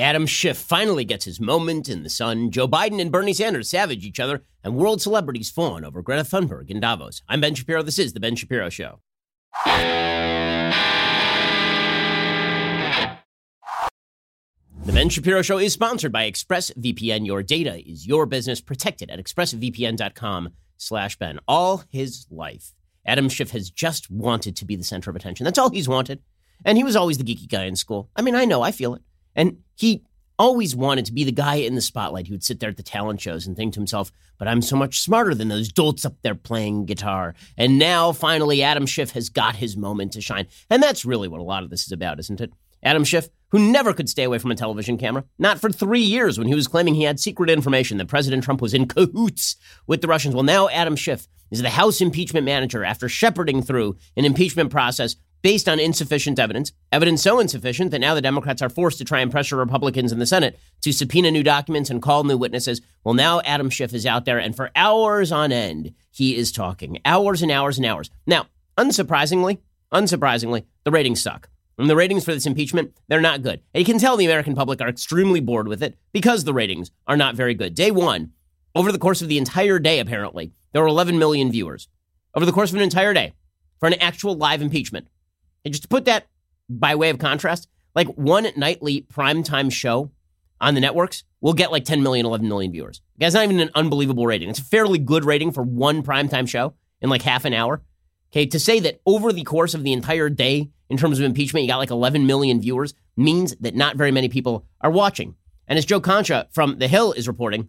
Adam Schiff finally gets his moment in the sun. Joe Biden and Bernie Sanders savage each other, and world celebrities fawn over Greta Thunberg in Davos. I'm Ben Shapiro. This is The Ben Shapiro Show. The Ben Shapiro Show is sponsored by ExpressVPN. Your data is your business. Protected at expressvpn.com slash Ben. All his life, Adam Schiff has just wanted to be the center of attention. That's all he's wanted. And he was always the geeky guy in school. I mean, I know, I feel it. And he always wanted to be the guy in the spotlight who would sit there at the talent shows and think to himself, but I'm so much smarter than those dolts up there playing guitar. And now finally, Adam Schiff has got his moment to shine. And that's really what a lot of this is about, isn't it? Adam Schiff, who never could stay away from a television camera, not for three years when he was claiming he had secret information that President Trump was in cahoots with the Russians. Well, now Adam Schiff is the House impeachment manager after shepherding through an impeachment process based on insufficient evidence, evidence so insufficient that now the Democrats are forced to try and pressure Republicans in the Senate to subpoena new documents and call new witnesses. Well, now Adam Schiff is out there, and for hours on end, he is talking hours and hours and hours. Now, unsurprisingly, unsurprisingly, the ratings suck. And the ratings for this impeachment, they're not good. And you can tell the American public are extremely bored with it because the ratings are not very good. Day one, over the course of the entire day, apparently, there were 11 million viewers. Over the course of an entire day for an actual live impeachment. And just to put that by way of contrast, like one nightly primetime show on the networks will get like 10 million, 11 million viewers. That's not even an unbelievable rating. It's a fairly good rating for one primetime show in like half an hour. Okay, to say that over the course of the entire day, in terms of impeachment, you got like 11 million viewers means that not very many people are watching. And as Joe Concha from The Hill is reporting,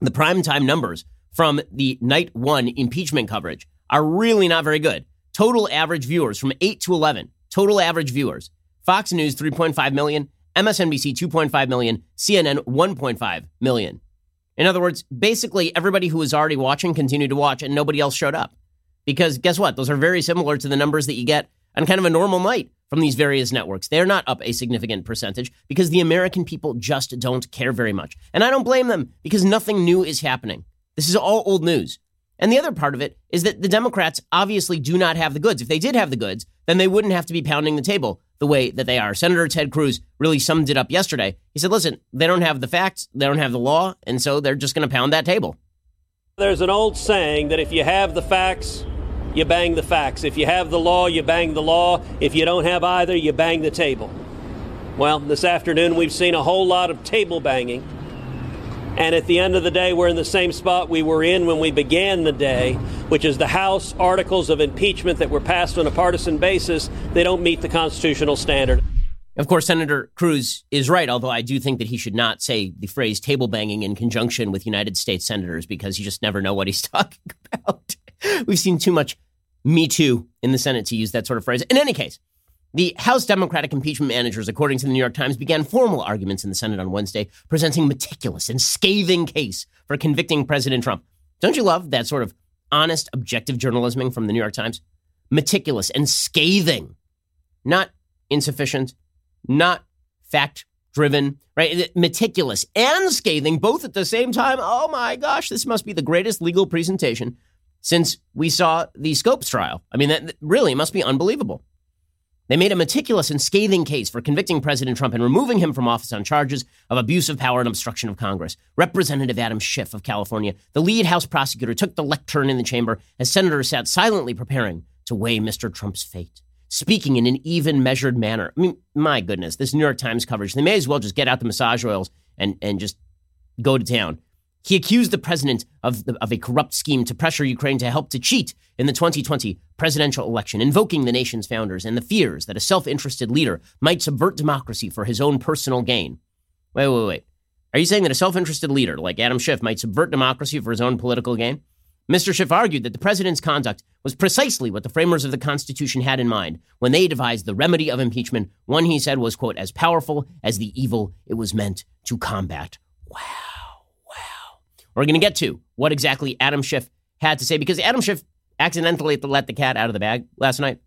the primetime numbers from the night one impeachment coverage are really not very good. Total average viewers from 8 to 11. Total average viewers. Fox News 3.5 million, MSNBC 2.5 million, CNN 1.5 million. In other words, basically everybody who was already watching continued to watch and nobody else showed up. Because guess what? Those are very similar to the numbers that you get on kind of a normal night from these various networks. They're not up a significant percentage because the American people just don't care very much. And I don't blame them because nothing new is happening. This is all old news. And the other part of it is that the Democrats obviously do not have the goods. If they did have the goods, then they wouldn't have to be pounding the table the way that they are. Senator Ted Cruz really summed it up yesterday. He said, listen, they don't have the facts, they don't have the law, and so they're just going to pound that table. There's an old saying that if you have the facts, you bang the facts. If you have the law, you bang the law. If you don't have either, you bang the table. Well, this afternoon we've seen a whole lot of table banging. And at the end of the day, we're in the same spot we were in when we began the day, which is the House articles of impeachment that were passed on a partisan basis. They don't meet the constitutional standard. Of course, Senator Cruz is right, although I do think that he should not say the phrase table banging in conjunction with United States senators because you just never know what he's talking about. We've seen too much Me Too in the Senate to use that sort of phrase. In any case, the House Democratic impeachment managers, according to the New York Times, began formal arguments in the Senate on Wednesday, presenting meticulous and scathing case for convicting President Trump. Don't you love that sort of honest, objective journalism from the New York Times? Meticulous and scathing, not insufficient, not fact driven, right? Meticulous and scathing both at the same time. Oh my gosh, this must be the greatest legal presentation since we saw the Scopes trial. I mean, that really must be unbelievable. They made a meticulous and scathing case for convicting President Trump and removing him from office on charges of abuse of power and obstruction of Congress. Representative Adam Schiff of California, the lead House prosecutor, took the lectern in the chamber as senators sat silently preparing to weigh Mr. Trump's fate, speaking in an even, measured manner. I mean, my goodness, this New York Times coverage, they may as well just get out the massage oils and, and just go to town. He accused the president of, of a corrupt scheme to pressure Ukraine to help to cheat in the 2020 presidential election, invoking the nation's founders and the fears that a self interested leader might subvert democracy for his own personal gain. Wait, wait, wait. Are you saying that a self interested leader like Adam Schiff might subvert democracy for his own political gain? Mr. Schiff argued that the president's conduct was precisely what the framers of the Constitution had in mind when they devised the remedy of impeachment, one he said was, quote, as powerful as the evil it was meant to combat. Wow. We're going to get to what exactly Adam Schiff had to say because Adam Schiff accidentally let the cat out of the bag last night.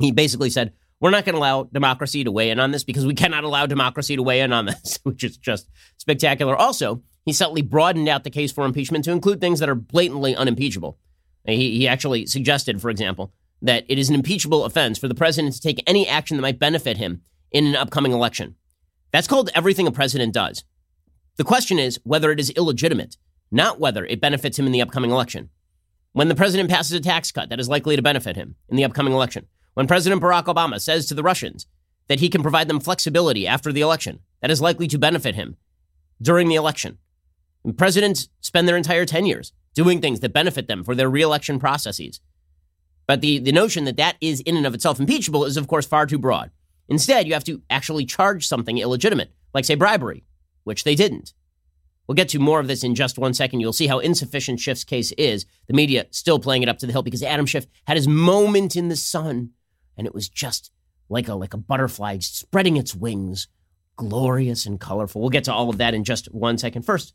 He basically said, We're not going to allow democracy to weigh in on this because we cannot allow democracy to weigh in on this, which is just spectacular. Also, he subtly broadened out the case for impeachment to include things that are blatantly unimpeachable. He, he actually suggested, for example, that it is an impeachable offense for the president to take any action that might benefit him in an upcoming election. That's called everything a president does. The question is whether it is illegitimate, not whether it benefits him in the upcoming election. When the president passes a tax cut that is likely to benefit him in the upcoming election, when President Barack Obama says to the Russians that he can provide them flexibility after the election that is likely to benefit him during the election, presidents spend their entire tenures doing things that benefit them for their reelection processes. But the, the notion that that is in and of itself impeachable is, of course, far too broad. Instead, you have to actually charge something illegitimate, like, say, bribery, which they didn't. We'll get to more of this in just one second. You'll see how insufficient Schiff's case is. The media still playing it up to the hill because Adam Schiff had his moment in the sun, and it was just like a like a butterfly spreading its wings, glorious and colorful. We'll get to all of that in just one second. First,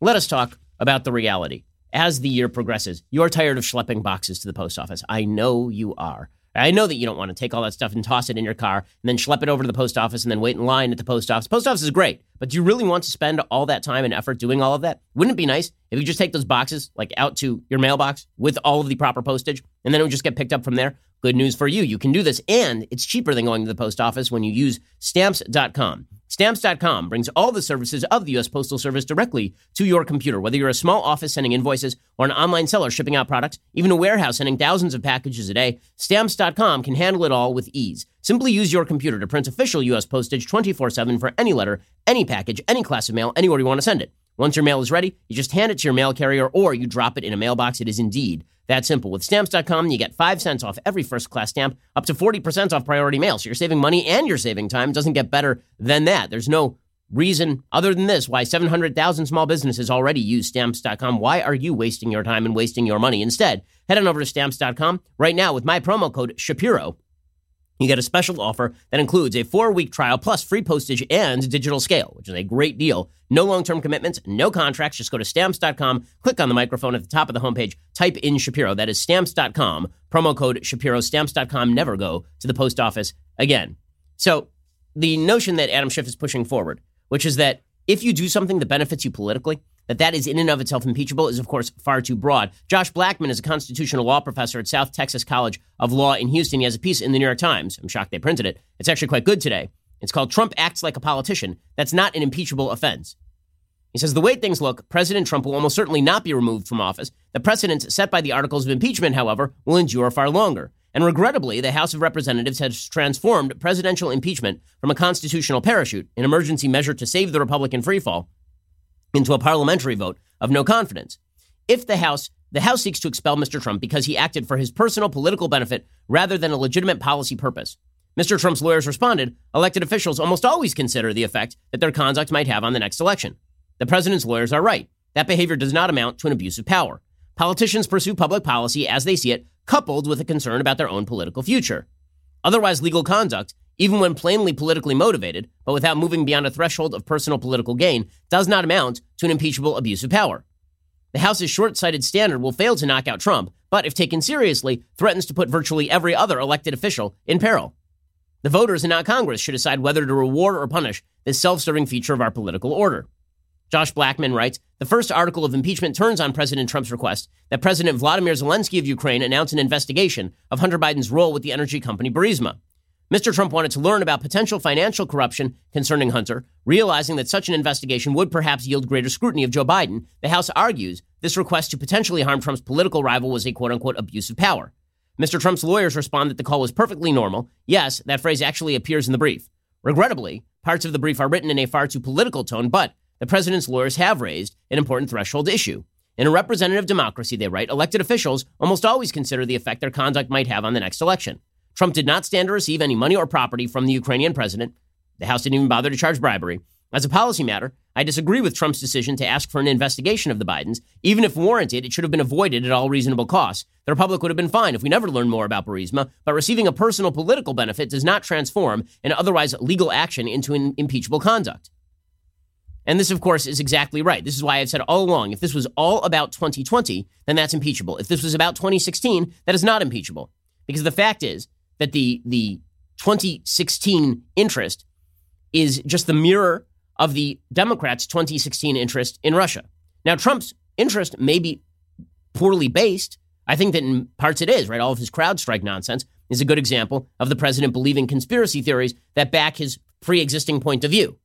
let us talk about the reality. As the year progresses, you're tired of schlepping boxes to the post office. I know you are. I know that you don't want to take all that stuff and toss it in your car and then schlep it over to the post office and then wait in line at the post office. Post office is great, but do you really want to spend all that time and effort doing all of that? Wouldn't it be nice if you just take those boxes like out to your mailbox with all of the proper postage and then it would just get picked up from there? Good news for you. You can do this and it's cheaper than going to the post office when you use stamps.com. Stamps.com brings all the services of the U.S. Postal Service directly to your computer. Whether you're a small office sending invoices or an online seller shipping out products, even a warehouse sending thousands of packages a day, Stamps.com can handle it all with ease. Simply use your computer to print official U.S. postage 24 7 for any letter, any package, any class of mail, anywhere you want to send it. Once your mail is ready, you just hand it to your mail carrier or you drop it in a mailbox. It is indeed that simple. With stamps.com, you get 5 cents off every first class stamp, up to 40% off priority mail. So you're saving money and you're saving time. It doesn't get better than that. There's no reason other than this why 700,000 small businesses already use stamps.com. Why are you wasting your time and wasting your money? Instead, head on over to stamps.com right now with my promo code Shapiro you get a special offer that includes a four week trial plus free postage and digital scale, which is a great deal. No long term commitments, no contracts. Just go to stamps.com, click on the microphone at the top of the homepage, type in Shapiro. That is stamps.com, promo code Shapiro. Stamps.com. Never go to the post office again. So, the notion that Adam Schiff is pushing forward, which is that if you do something that benefits you politically, that that is in and of itself impeachable is, of course, far too broad. Josh Blackman is a constitutional law professor at South Texas College of Law in Houston. He has a piece in the New York Times. I'm shocked they printed it. It's actually quite good today. It's called Trump Acts Like a Politician. That's not an impeachable offense. He says the way things look, President Trump will almost certainly not be removed from office. The precedents set by the articles of impeachment, however, will endure far longer. And regrettably, the House of Representatives has transformed presidential impeachment from a constitutional parachute, an emergency measure to save the Republican freefall, into a parliamentary vote of no confidence. If the House the House seeks to expel Mr. Trump because he acted for his personal political benefit rather than a legitimate policy purpose. Mr. Trump's lawyers responded, elected officials almost always consider the effect that their conduct might have on the next election. The president's lawyers are right. That behavior does not amount to an abuse of power. Politicians pursue public policy as they see it, coupled with a concern about their own political future. Otherwise, legal conduct even when plainly politically motivated, but without moving beyond a threshold of personal political gain, does not amount to an impeachable abuse of power. The House's short sighted standard will fail to knock out Trump, but if taken seriously, threatens to put virtually every other elected official in peril. The voters and not Congress should decide whether to reward or punish this self serving feature of our political order. Josh Blackman writes The first article of impeachment turns on President Trump's request that President Vladimir Zelensky of Ukraine announce an investigation of Hunter Biden's role with the energy company Burisma. Mr. Trump wanted to learn about potential financial corruption concerning Hunter, realizing that such an investigation would perhaps yield greater scrutiny of Joe Biden. The House argues this request to potentially harm Trump's political rival was a quote unquote abuse of power. Mr. Trump's lawyers respond that the call was perfectly normal. Yes, that phrase actually appears in the brief. Regrettably, parts of the brief are written in a far too political tone, but the president's lawyers have raised an important threshold issue. In a representative democracy, they write, elected officials almost always consider the effect their conduct might have on the next election. Trump did not stand to receive any money or property from the Ukrainian president. The House didn't even bother to charge bribery. As a policy matter, I disagree with Trump's decision to ask for an investigation of the Bidens. Even if warranted, it should have been avoided at all reasonable costs. The Republic would have been fine if we never learned more about Burisma, but receiving a personal political benefit does not transform an otherwise legal action into an impeachable conduct. And this, of course, is exactly right. This is why I've said all along if this was all about 2020, then that's impeachable. If this was about 2016, that is not impeachable. Because the fact is, that the the 2016 interest is just the mirror of the Democrats' 2016 interest in Russia. Now, Trump's interest may be poorly based. I think that in parts it is, right? All of his CrowdStrike nonsense is a good example of the president believing conspiracy theories that back his pre existing point of view.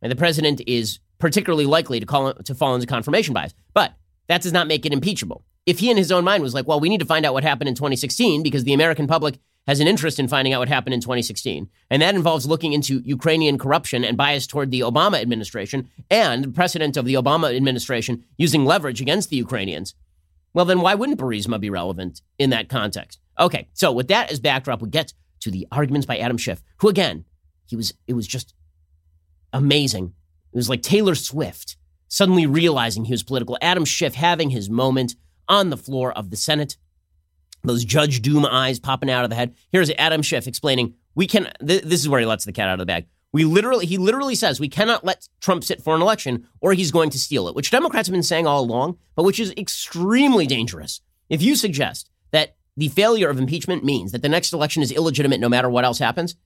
And the president is particularly likely to, call, to fall into confirmation bias. But that does not make it impeachable. If he in his own mind was like, well, we need to find out what happened in 2016 because the American public has an interest in finding out what happened in 2016. And that involves looking into Ukrainian corruption and bias toward the Obama administration and precedent of the Obama administration using leverage against the Ukrainians. Well, then why wouldn't Burisma be relevant in that context? Okay, so with that as backdrop, we get to the arguments by Adam Schiff, who again, he was it was just amazing. It was like Taylor Swift suddenly realizing he was political. Adam Schiff having his moment on the floor of the Senate those Judge Doom eyes popping out of the head. Here's Adam Schiff explaining, we can, th- this is where he lets the cat out of the bag. We literally, he literally says we cannot let Trump sit for an election or he's going to steal it, which Democrats have been saying all along, but which is extremely dangerous. If you suggest that the failure of impeachment means that the next election is illegitimate no matter what else happens,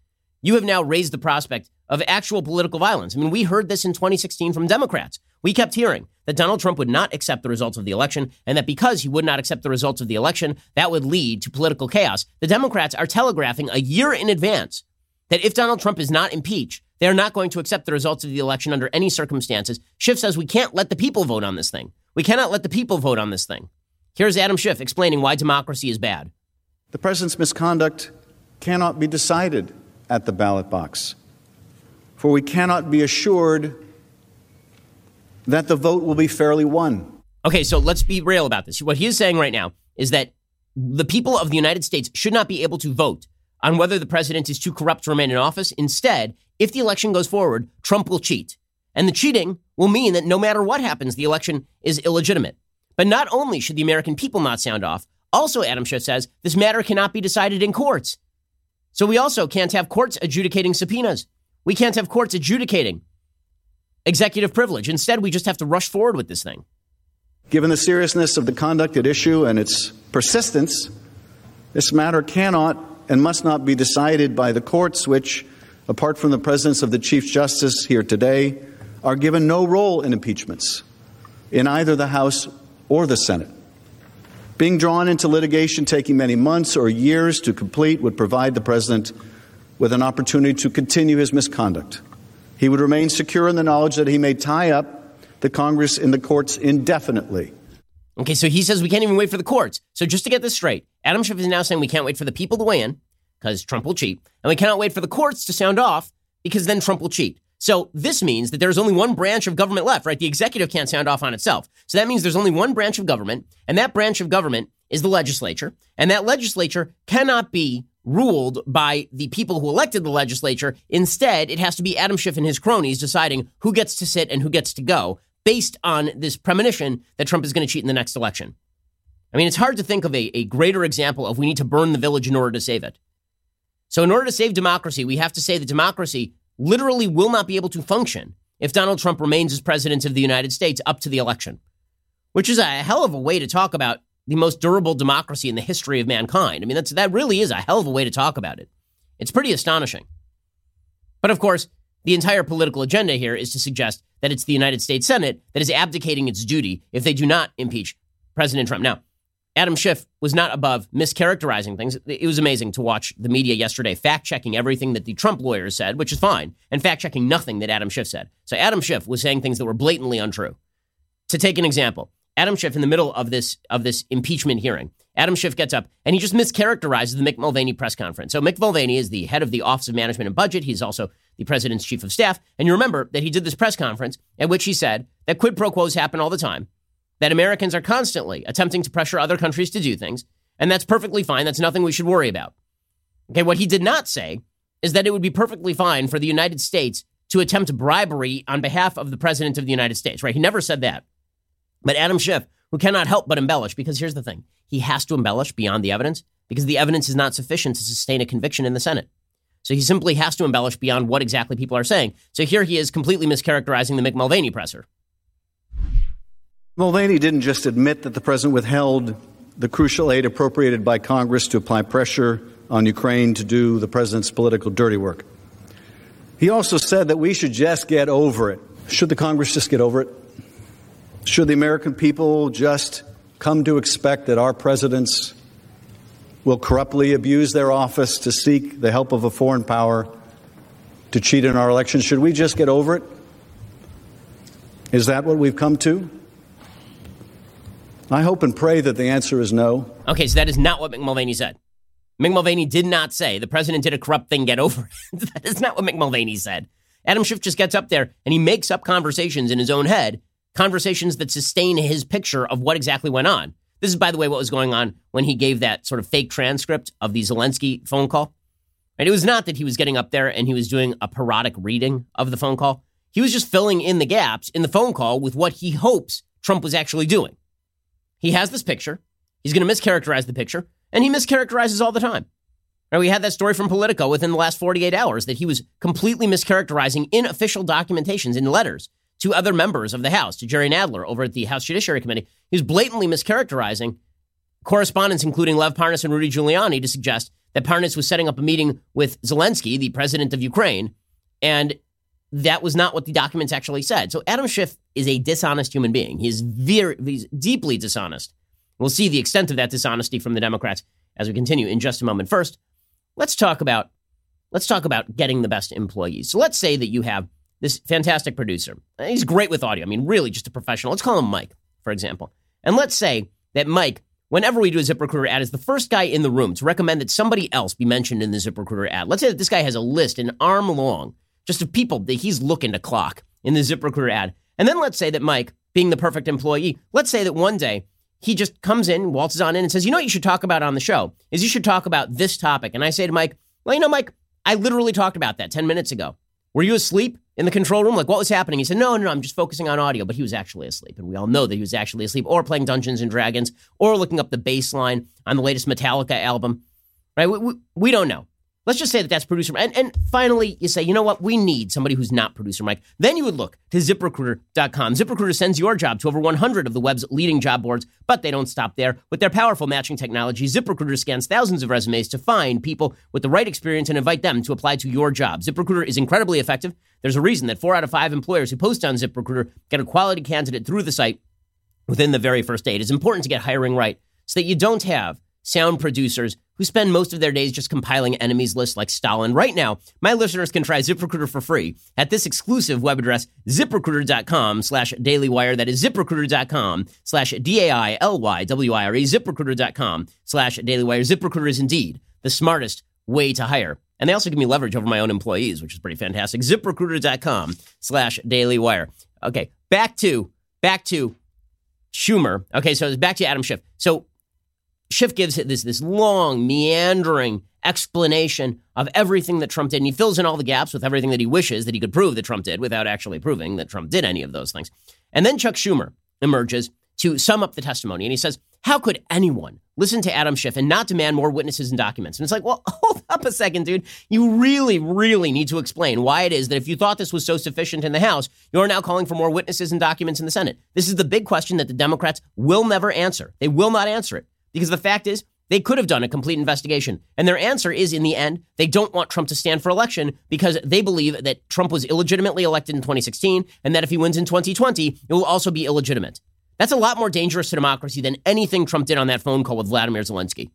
you have now raised the prospect of actual political violence. I mean, we heard this in 2016 from Democrats. We kept hearing that Donald Trump would not accept the results of the election, and that because he would not accept the results of the election, that would lead to political chaos. The Democrats are telegraphing a year in advance that if Donald Trump is not impeached, they are not going to accept the results of the election under any circumstances. Schiff says we can't let the people vote on this thing. We cannot let the people vote on this thing. Here's Adam Schiff explaining why democracy is bad. The president's misconduct cannot be decided at the ballot box, for we cannot be assured that the vote will be fairly won. Okay, so let's be real about this. What he is saying right now is that the people of the United States should not be able to vote on whether the president is too corrupt to remain in office. Instead, if the election goes forward, Trump will cheat. And the cheating will mean that no matter what happens, the election is illegitimate. But not only should the American people not sound off, also, Adam Schiff says this matter cannot be decided in courts. So we also can't have courts adjudicating subpoenas. We can't have courts adjudicating executive privilege. Instead, we just have to rush forward with this thing. Given the seriousness of the conduct at issue and its persistence, this matter cannot and must not be decided by the courts, which, apart from the presence of the Chief Justice here today, are given no role in impeachments in either the House or the Senate. Being drawn into litigation taking many months or years to complete would provide the President with an opportunity to continue his misconduct. He would remain secure in the knowledge that he may tie up the Congress in the courts indefinitely. Okay, so he says we can't even wait for the courts. So just to get this straight, Adam Schiff is now saying we can't wait for the people to weigh in because Trump will cheat, and we cannot wait for the courts to sound off because then Trump will cheat. So this means that there's only one branch of government left, right? The executive can't sound off on itself. So that means there's only one branch of government, and that branch of government is the legislature, and that legislature cannot be ruled by the people who elected the legislature. Instead, it has to be Adam Schiff and his cronies deciding who gets to sit and who gets to go based on this premonition that Trump is going to cheat in the next election. I mean, it's hard to think of a, a greater example of we need to burn the village in order to save it. So, in order to save democracy, we have to say that democracy literally will not be able to function if Donald Trump remains as president of the United States up to the election, which is a hell of a way to talk about the most durable democracy in the history of mankind. I mean, that's, that really is a hell of a way to talk about it. It's pretty astonishing. But of course, the entire political agenda here is to suggest that it's the United States Senate that is abdicating its duty if they do not impeach President Trump. Now, Adam Schiff was not above mischaracterizing things. It was amazing to watch the media yesterday fact checking everything that the Trump lawyers said, which is fine, and fact checking nothing that Adam Schiff said. So Adam Schiff was saying things that were blatantly untrue. To take an example, Adam Schiff in the middle of this of this impeachment hearing. Adam Schiff gets up and he just mischaracterizes the Mick Mulvaney press conference. So Mick Mulvaney is the head of the Office of Management and Budget. He's also the president's chief of staff. And you remember that he did this press conference at which he said that quid pro quos happen all the time, that Americans are constantly attempting to pressure other countries to do things, and that's perfectly fine. That's nothing we should worry about. Okay, what he did not say is that it would be perfectly fine for the United States to attempt bribery on behalf of the president of the United States, right? He never said that. But Adam Schiff, who cannot help but embellish, because here's the thing he has to embellish beyond the evidence because the evidence is not sufficient to sustain a conviction in the Senate. So he simply has to embellish beyond what exactly people are saying. So here he is completely mischaracterizing the Mick Mulvaney presser. Mulvaney didn't just admit that the president withheld the crucial aid appropriated by Congress to apply pressure on Ukraine to do the president's political dirty work. He also said that we should just get over it. Should the Congress just get over it? Should the American people just come to expect that our presidents will corruptly abuse their office to seek the help of a foreign power to cheat in our elections? Should we just get over it? Is that what we've come to? I hope and pray that the answer is no. Okay, so that is not what Mick Mulvaney said. Mick Mulvaney did not say the president did a corrupt thing, get over it. that is not what Mick Mulvaney said. Adam Schiff just gets up there and he makes up conversations in his own head, conversations that sustain his picture of what exactly went on. This is, by the way, what was going on when he gave that sort of fake transcript of the Zelensky phone call. And it was not that he was getting up there and he was doing a parodic reading of the phone call. He was just filling in the gaps in the phone call with what he hopes Trump was actually doing. He has this picture. He's going to mischaracterize the picture, and he mischaracterizes all the time. Right, we had that story from Politico within the last 48 hours that he was completely mischaracterizing in official documentations, in letters to other members of the House, to Jerry Nadler over at the House Judiciary Committee. He was blatantly mischaracterizing correspondence, including Lev Parnas and Rudy Giuliani, to suggest that Parnas was setting up a meeting with Zelensky, the president of Ukraine, and that was not what the documents actually said. So Adam Schiff is a dishonest human being. He is very, he's deeply dishonest. We'll see the extent of that dishonesty from the Democrats as we continue in just a moment. First, let's talk about let's talk about getting the best employees. So let's say that you have this fantastic producer. He's great with audio. I mean, really just a professional. Let's call him Mike, for example. And let's say that Mike, whenever we do a ZipRecruiter ad, is the first guy in the room to recommend that somebody else be mentioned in the ZipRecruiter ad. Let's say that this guy has a list an arm long just of people that he's looking to clock in the ZipRecruiter ad. And then let's say that Mike, being the perfect employee, let's say that one day he just comes in, waltzes on in, and says, You know what you should talk about on the show? Is you should talk about this topic. And I say to Mike, Well, you know, Mike, I literally talked about that 10 minutes ago. Were you asleep in the control room? Like, what was happening? He said, No, no, no, I'm just focusing on audio. But he was actually asleep. And we all know that he was actually asleep, or playing Dungeons and Dragons, or looking up the bass line on the latest Metallica album. Right? We, we, we don't know. Let's just say that that's producer. And, and finally, you say, you know what? We need somebody who's not producer Mike. Then you would look to ziprecruiter.com. ZipRecruiter sends your job to over 100 of the web's leading job boards, but they don't stop there. With their powerful matching technology, ZipRecruiter scans thousands of resumes to find people with the right experience and invite them to apply to your job. ZipRecruiter is incredibly effective. There's a reason that four out of five employers who post on ZipRecruiter get a quality candidate through the site within the very first day. It is important to get hiring right so that you don't have sound producers who spend most of their days just compiling enemies lists like Stalin. Right now, my listeners can try ZipRecruiter for free at this exclusive web address, ziprecruiter.com slash dailywire. That is ziprecruiter.com slash D-A-I-L-Y-W-I-R-E, ziprecruiter.com slash dailywire. ZipRecruiter is indeed the smartest way to hire. And they also give me leverage over my own employees, which is pretty fantastic. ZipRecruiter.com slash dailywire. Okay, back to, back to Schumer. Okay, so back to Adam Schiff. So Schiff gives it this, this long, meandering explanation of everything that Trump did. And he fills in all the gaps with everything that he wishes that he could prove that Trump did without actually proving that Trump did any of those things. And then Chuck Schumer emerges to sum up the testimony. And he says, How could anyone listen to Adam Schiff and not demand more witnesses and documents? And it's like, Well, hold up a second, dude. You really, really need to explain why it is that if you thought this was so sufficient in the House, you're now calling for more witnesses and documents in the Senate. This is the big question that the Democrats will never answer. They will not answer it. Because the fact is, they could have done a complete investigation. And their answer is, in the end, they don't want Trump to stand for election because they believe that Trump was illegitimately elected in 2016 and that if he wins in 2020, it will also be illegitimate. That's a lot more dangerous to democracy than anything Trump did on that phone call with Vladimir Zelensky.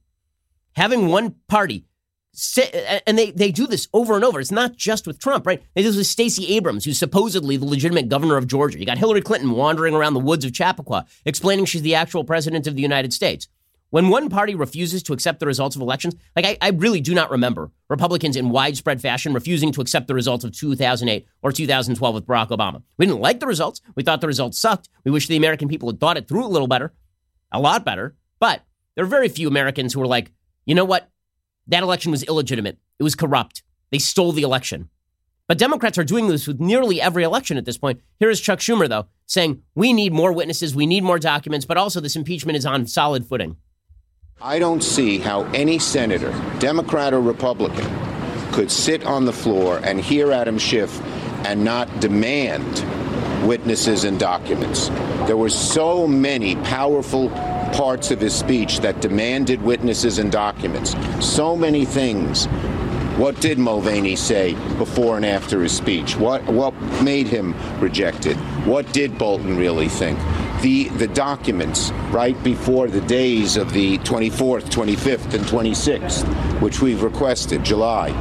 Having one party sit, and they, they do this over and over. It's not just with Trump, right? They do this with Stacey Abrams, who's supposedly the legitimate governor of Georgia. You got Hillary Clinton wandering around the woods of Chappaqua explaining she's the actual president of the United States. When one party refuses to accept the results of elections, like I, I, really do not remember Republicans in widespread fashion refusing to accept the results of 2008 or 2012 with Barack Obama. We didn't like the results. We thought the results sucked. We wish the American people had thought it through a little better, a lot better. But there are very few Americans who are like, you know what? That election was illegitimate. It was corrupt. They stole the election. But Democrats are doing this with nearly every election at this point. Here is Chuck Schumer, though, saying we need more witnesses, we need more documents, but also this impeachment is on solid footing. I don't see how any senator, Democrat or Republican, could sit on the floor and hear Adam Schiff and not demand witnesses and documents. There were so many powerful parts of his speech that demanded witnesses and documents. So many things. What did Mulvaney say before and after his speech? What what made him rejected? What did Bolton really think? The, the documents right before the days of the 24th, 25th, and 26th, which we've requested, July.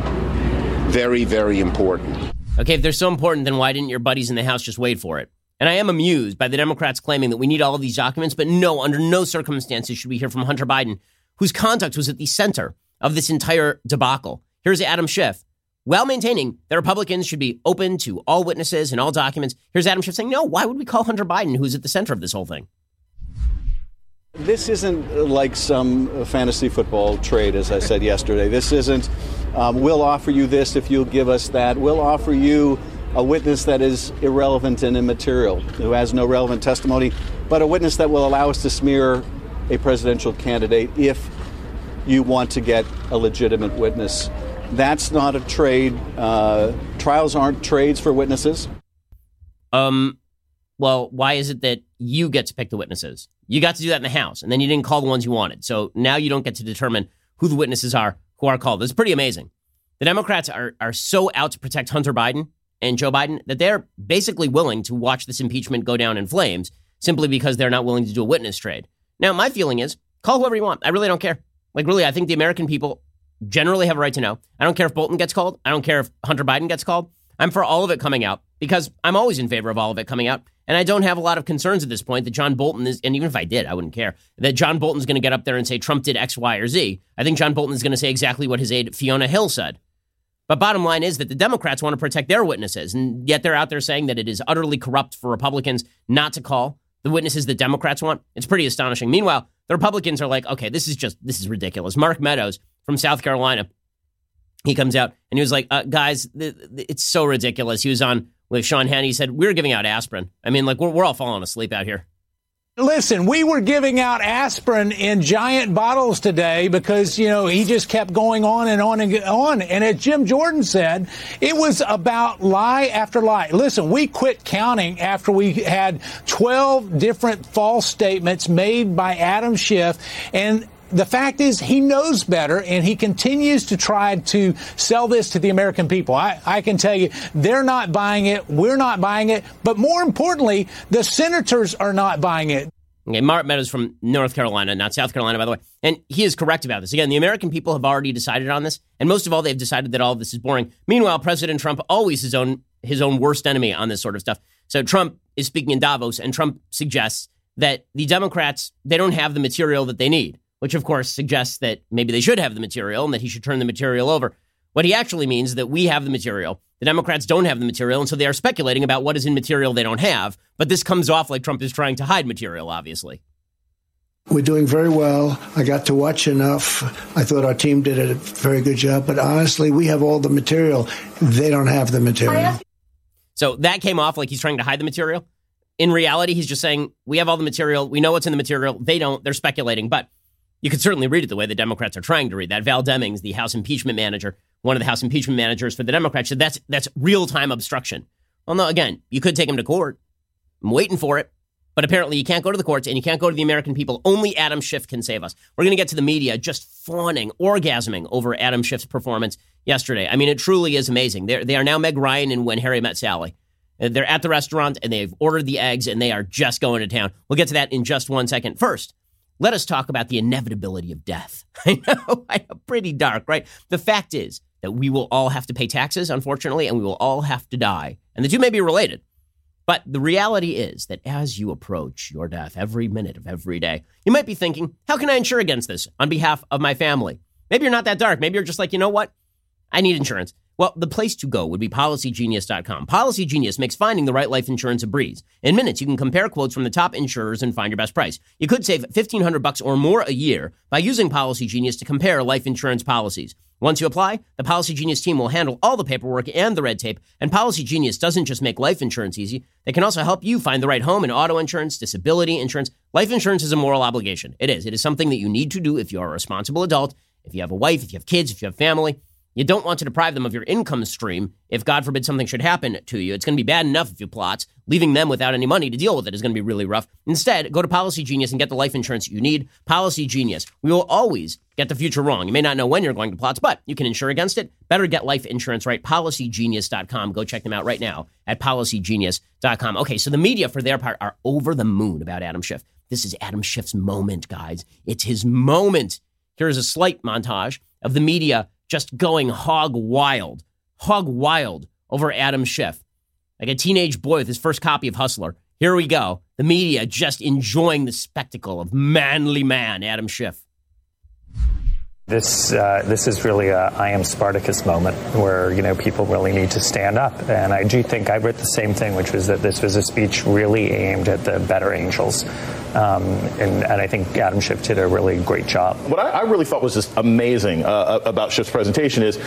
Very, very important. Okay, if they're so important, then why didn't your buddies in the House just wait for it? And I am amused by the Democrats claiming that we need all of these documents, but no, under no circumstances should we hear from Hunter Biden, whose conduct was at the center of this entire debacle. Here's Adam Schiff, while maintaining that Republicans should be open to all witnesses and all documents. Here's Adam Schiff saying, no, why would we call Hunter Biden, who's at the center of this whole thing? This isn't like some fantasy football trade, as I said yesterday. This isn't, um, we'll offer you this if you'll give us that. We'll offer you a witness that is irrelevant and immaterial, who has no relevant testimony, but a witness that will allow us to smear a presidential candidate if you want to get a legitimate witness. That's not a trade. Uh, trials aren't trades for witnesses. Um, well, why is it that you get to pick the witnesses? You got to do that in the House, and then you didn't call the ones you wanted. So now you don't get to determine who the witnesses are who are called. It's pretty amazing. The Democrats are, are so out to protect Hunter Biden and Joe Biden that they're basically willing to watch this impeachment go down in flames simply because they're not willing to do a witness trade. Now, my feeling is call whoever you want. I really don't care. Like, really, I think the American people generally have a right to know. I don't care if Bolton gets called. I don't care if Hunter Biden gets called. I'm for all of it coming out because I'm always in favor of all of it coming out. And I don't have a lot of concerns at this point that John Bolton is, and even if I did, I wouldn't care, that John Bolton's going to get up there and say Trump did X, Y, or Z. I think John Bolton is going to say exactly what his aide Fiona Hill said. But bottom line is that the Democrats want to protect their witnesses, and yet they're out there saying that it is utterly corrupt for Republicans not to call the witnesses that Democrats want. It's pretty astonishing. Meanwhile, the Republicans are like, okay, this is just, this is ridiculous. Mark Meadows from South Carolina, he comes out and he was like, uh, guys, th- th- it's so ridiculous. He was on with Sean Hannity. He said, we are giving out aspirin. I mean, like, we're, we're all falling asleep out here. Listen, we were giving out aspirin in giant bottles today because, you know, he just kept going on and on and on. And as Jim Jordan said, it was about lie after lie. Listen, we quit counting after we had 12 different false statements made by Adam Schiff. And the fact is he knows better and he continues to try to sell this to the American people. I, I, can tell you they're not buying it. We're not buying it. But more importantly, the senators are not buying it. Okay, Mark Meadows from North Carolina, not South Carolina, by the way. And he is correct about this. Again, the American people have already decided on this. And most of all, they've decided that all of this is boring. Meanwhile, President Trump always his own his own worst enemy on this sort of stuff. So Trump is speaking in Davos, and Trump suggests that the Democrats, they don't have the material that they need which of course suggests that maybe they should have the material and that he should turn the material over. What he actually means is that we have the material. The Democrats don't have the material, and so they are speculating about what is in material they don't have. But this comes off like Trump is trying to hide material, obviously. We're doing very well. I got to watch enough. I thought our team did a very good job. But honestly, we have all the material. They don't have the material. So that came off like he's trying to hide the material. In reality, he's just saying, we have all the material. We know what's in the material. They don't. They're speculating. But you could certainly read it the way the Democrats are trying to read that. Val Demings, the House impeachment manager, one of the House impeachment managers for the Democrats, said that's that's real time obstruction. Well, no, again, you could take him to court. I'm waiting for it. But apparently, you can't go to the courts and you can't go to the American people. Only Adam Schiff can save us. We're going to get to the media just fawning, orgasming over Adam Schiff's performance yesterday. I mean, it truly is amazing. They're, they are now Meg Ryan and When Harry Met Sally. They're at the restaurant and they've ordered the eggs and they are just going to town. We'll get to that in just one second. First, let us talk about the inevitability of death. I know, I know, pretty dark, right? The fact is that we will all have to pay taxes, unfortunately, and we will all have to die. And the two may be related. But the reality is that as you approach your death every minute of every day, you might be thinking, how can I insure against this on behalf of my family? Maybe you're not that dark. Maybe you're just like, you know what? I need insurance. Well, the place to go would be policygenius.com. Policygenius makes finding the right life insurance a breeze. In minutes, you can compare quotes from the top insurers and find your best price. You could save 1500 bucks or more a year by using Policygenius to compare life insurance policies. Once you apply, the Policygenius team will handle all the paperwork and the red tape, and Policygenius doesn't just make life insurance easy, they can also help you find the right home and auto insurance, disability insurance. Life insurance is a moral obligation. It is. It is something that you need to do if you are a responsible adult, if you have a wife, if you have kids, if you have family. You don't want to deprive them of your income stream if, God forbid, something should happen to you. It's going to be bad enough if you plot. Leaving them without any money to deal with it is going to be really rough. Instead, go to Policy Genius and get the life insurance you need. Policy Genius. We will always get the future wrong. You may not know when you're going to plot, but you can insure against it. Better get life insurance right. PolicyGenius.com. Go check them out right now at PolicyGenius.com. Okay, so the media, for their part, are over the moon about Adam Schiff. This is Adam Schiff's moment, guys. It's his moment. Here's a slight montage of the media just going hog wild, hog wild over Adam Schiff. Like a teenage boy with his first copy of Hustler, Here we go. The media just enjoying the spectacle of manly man, Adam Schiff. This uh, this is really a I am Spartacus moment where you know people really need to stand up, and I do think I wrote the same thing, which was that this was a speech really aimed at the better angels, um, and, and I think Adam Schiff did a really great job. What I, I really thought was just amazing uh, about Schiff's presentation is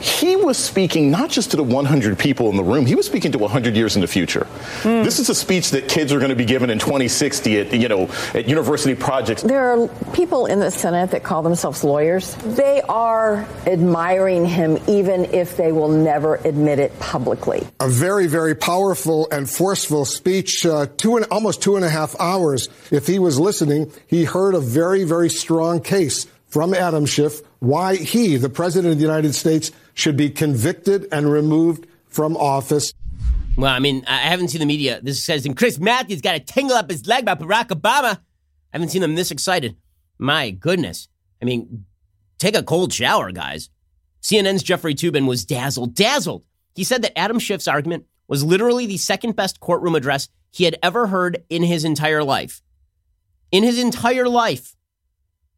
he was speaking not just to the 100 people in the room, he was speaking to 100 years in the future. Mm. This is a speech that kids are going to be given in 2060 at you know at university projects. There are people in the Senate that call themselves lawyers they are admiring him, even if they will never admit it publicly. A very, very powerful and forceful speech, uh, two and almost two and a half hours. If he was listening, he heard a very, very strong case from Adam Schiff why he, the president of the United States, should be convicted and removed from office. Well, I mean, I haven't seen the media. This says, and Chris Matthews got a tingle up his leg by Barack Obama. I haven't seen them this excited. My goodness. I mean, Take a cold shower, guys. CNN's Jeffrey Toobin was dazzled, dazzled. He said that Adam Schiff's argument was literally the second best courtroom address he had ever heard in his entire life. In his entire life.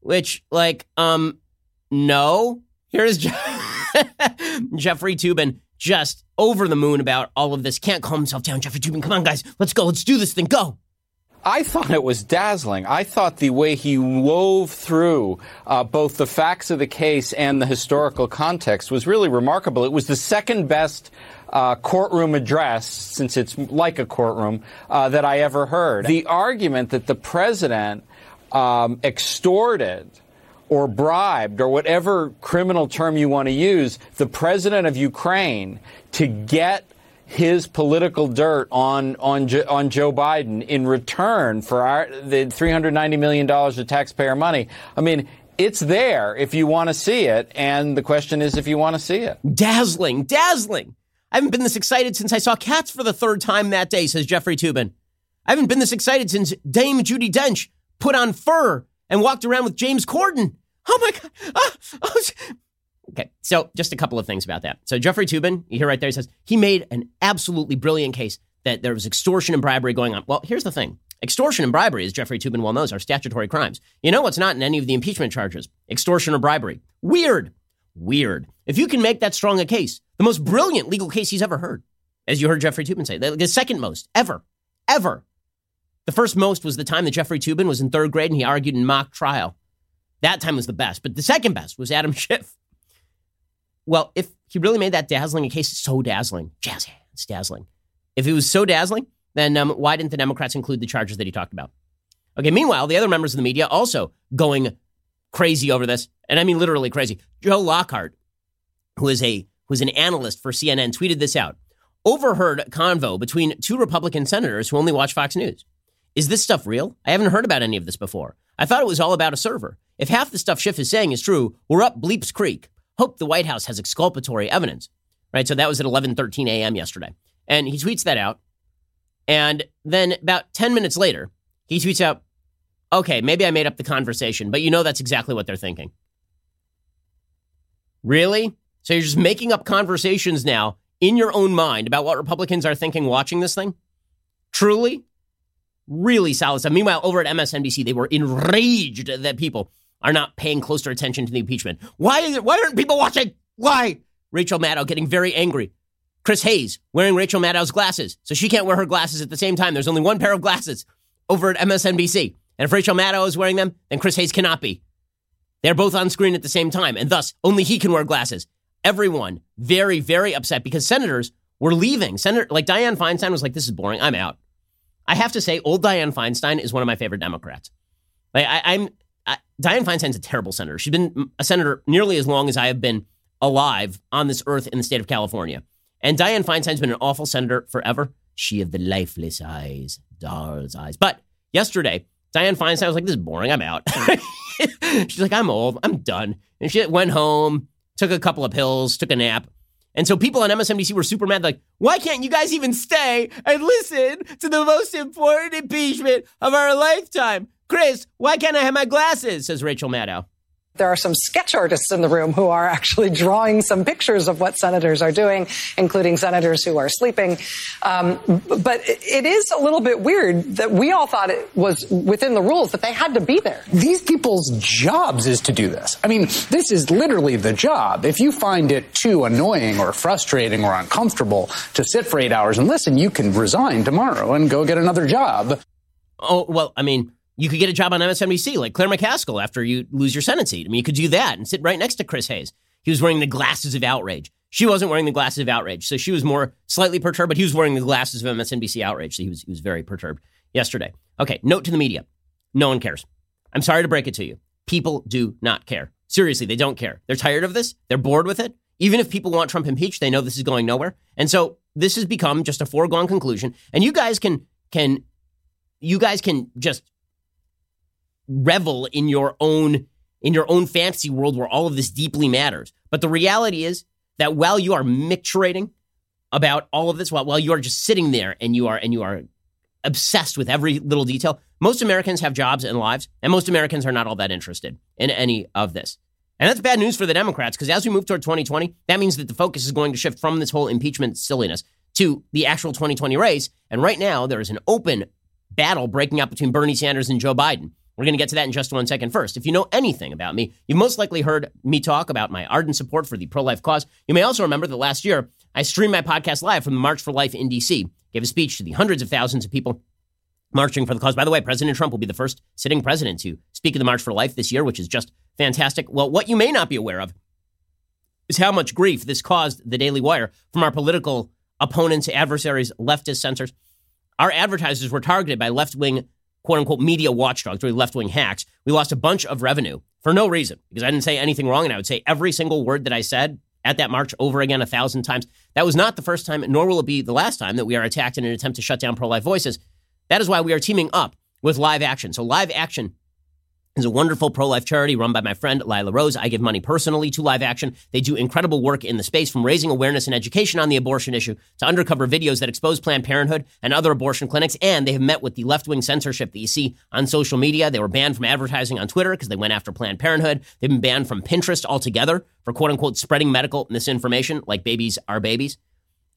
Which, like, um, no. Here's Je- Jeffrey Toobin just over the moon about all of this. Can't calm himself down. Jeffrey Toobin, come on, guys. Let's go. Let's do this thing. Go. I thought it was dazzling. I thought the way he wove through uh, both the facts of the case and the historical context was really remarkable. It was the second best uh, courtroom address, since it's like a courtroom, uh, that I ever heard. The argument that the president um, extorted or bribed or whatever criminal term you want to use the president of Ukraine to get his political dirt on on on Joe Biden in return for our the 390 million dollars of taxpayer money. I mean, it's there if you want to see it, and the question is if you want to see it. Dazzling, dazzling. I haven't been this excited since I saw Cats for the third time that day, says Jeffrey Toobin. I haven't been this excited since Dame Judi Dench put on fur and walked around with James Corden. Oh my God. Ah, oh, oh, Okay, so just a couple of things about that. So Jeffrey Toobin, you hear right there, he says he made an absolutely brilliant case that there was extortion and bribery going on. Well, here's the thing. Extortion and bribery, as Jeffrey Toobin well knows, are statutory crimes. You know what's not in any of the impeachment charges? Extortion or bribery. Weird. Weird. If you can make that strong a case, the most brilliant legal case he's ever heard, as you heard Jeffrey Toobin say, the second most ever, ever. The first most was the time that Jeffrey Toobin was in third grade and he argued in mock trial. That time was the best. But the second best was Adam Schiff well, if he really made that dazzling a case, so dazzling, jazz hands, dazzling. If it was so dazzling, then um, why didn't the Democrats include the charges that he talked about? Okay, meanwhile, the other members of the media also going crazy over this, and I mean literally crazy. Joe Lockhart, who is a who's an analyst for CNN, tweeted this out. Overheard convo between two Republican senators who only watch Fox News. Is this stuff real? I haven't heard about any of this before. I thought it was all about a server. If half the stuff Schiff is saying is true, we're up Bleeps Creek hope the White House has exculpatory evidence. Right. So that was at 11:13 a.m. yesterday, and he tweets that out. And then about 10 minutes later, he tweets out, "Okay, maybe I made up the conversation, but you know that's exactly what they're thinking." Really? So you're just making up conversations now in your own mind about what Republicans are thinking watching this thing? Truly? Really solid stuff. Meanwhile, over at MSNBC, they were enraged that people are not paying closer attention to the impeachment. Why is it? Why aren't people watching? Why? Rachel Maddow getting very angry. Chris Hayes wearing Rachel Maddow's glasses, so she can't wear her glasses at the same time. There's only one pair of glasses over at MSNBC, and if Rachel Maddow is wearing them, then Chris Hayes cannot be. They're both on screen at the same time, and thus only he can wear glasses. Everyone very, very upset because senators were leaving. Senator like Dianne Feinstein was like, "This is boring. I'm out." I have to say, old Dianne Feinstein is one of my favorite Democrats. Like I, I'm I, Dianne Feinstein's a terrible senator. She's been a senator nearly as long as I have been alive on this earth in the state of California. And Dianne Feinstein's been an awful senator forever. She of the lifeless eyes, doll's eyes. But yesterday, Dianne Feinstein was like, this is boring. I'm out. She's like, I'm old. I'm done. And she went home, took a couple of pills, took a nap. And so people on MSNBC were super mad, like, why can't you guys even stay and listen to the most important impeachment of our lifetime? Chris, why can't I have my glasses? says Rachel Maddow. There are some sketch artists in the room who are actually drawing some pictures of what senators are doing, including senators who are sleeping. Um, but it is a little bit weird that we all thought it was within the rules that they had to be there. These people's jobs is to do this. I mean, this is literally the job. If you find it too annoying or frustrating or uncomfortable to sit for eight hours and listen, you can resign tomorrow and go get another job. Oh, well, I mean, you could get a job on MSNBC like Claire McCaskill after you lose your Senate seat. I mean, you could do that and sit right next to Chris Hayes. He was wearing the glasses of outrage. She wasn't wearing the glasses of outrage, so she was more slightly perturbed, but he was wearing the glasses of MSNBC outrage, so he was, he was very perturbed yesterday. Okay, note to the media no one cares. I'm sorry to break it to you. People do not care. Seriously, they don't care. They're tired of this, they're bored with it. Even if people want Trump impeached, they know this is going nowhere. And so this has become just a foregone conclusion. And you guys can can you guys can just revel in your own in your own fantasy world where all of this deeply matters. But the reality is that while you are micturating about all of this, while, while you are just sitting there and you are and you are obsessed with every little detail, most Americans have jobs and lives, and most Americans are not all that interested in any of this. And that's bad news for the Democrats because as we move toward 2020, that means that the focus is going to shift from this whole impeachment silliness to the actual 2020 race. And right now, there is an open battle breaking out between Bernie Sanders and Joe Biden. We're going to get to that in just one second. First, if you know anything about me, you've most likely heard me talk about my ardent support for the pro life cause. You may also remember that last year, I streamed my podcast live from the March for Life in D.C., gave a speech to the hundreds of thousands of people marching for the cause. By the way, President Trump will be the first sitting president to speak at the March for Life this year, which is just fantastic. Well, what you may not be aware of is how much grief this caused the Daily Wire from our political opponents, adversaries, leftist censors. Our advertisers were targeted by left wing quote unquote media watchdogs, really left wing hacks. We lost a bunch of revenue for no reason because I didn't say anything wrong. And I would say every single word that I said at that march over again a thousand times. That was not the first time, nor will it be the last time that we are attacked in an attempt to shut down pro life voices. That is why we are teaming up with Live Action. So, Live Action is a wonderful pro life charity run by my friend Lila Rose. I give money personally to Live Action. They do incredible work in the space from raising awareness and education on the abortion issue to undercover videos that expose Planned Parenthood and other abortion clinics. And they have met with the left wing censorship that you see on social media. They were banned from advertising on Twitter because they went after Planned Parenthood. They've been banned from Pinterest altogether for quote unquote spreading medical misinformation like babies are babies.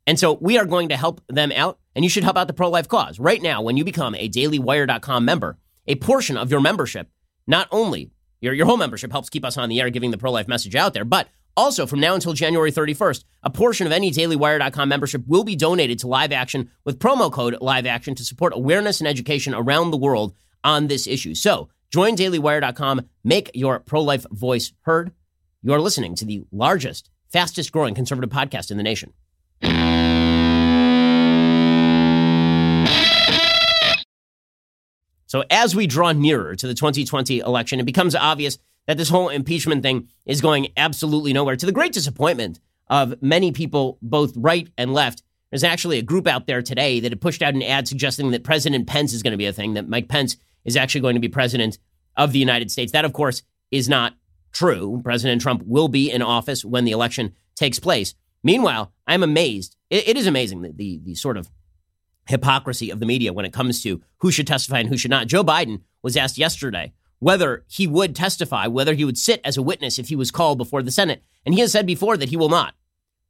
And so we are going to help them out, and you should help out the pro life cause. Right now, when you become a dailywire.com member, a portion of your membership not only your, your whole membership helps keep us on the air giving the pro life message out there, but also from now until January 31st, a portion of any dailywire.com membership will be donated to Live Action with promo code Live Action to support awareness and education around the world on this issue. So join dailywire.com, make your pro life voice heard. You are listening to the largest, fastest growing conservative podcast in the nation. So as we draw nearer to the 2020 election, it becomes obvious that this whole impeachment thing is going absolutely nowhere to the great disappointment of many people, both right and left. There's actually a group out there today that had pushed out an ad suggesting that President Pence is going to be a thing, that Mike Pence is actually going to be president of the United States. That, of course, is not true. President Trump will be in office when the election takes place. Meanwhile, I'm amazed. it, it is amazing that the, the sort of hypocrisy of the media when it comes to who should testify and who should not. Joe Biden was asked yesterday whether he would testify, whether he would sit as a witness if he was called before the Senate, and he has said before that he will not,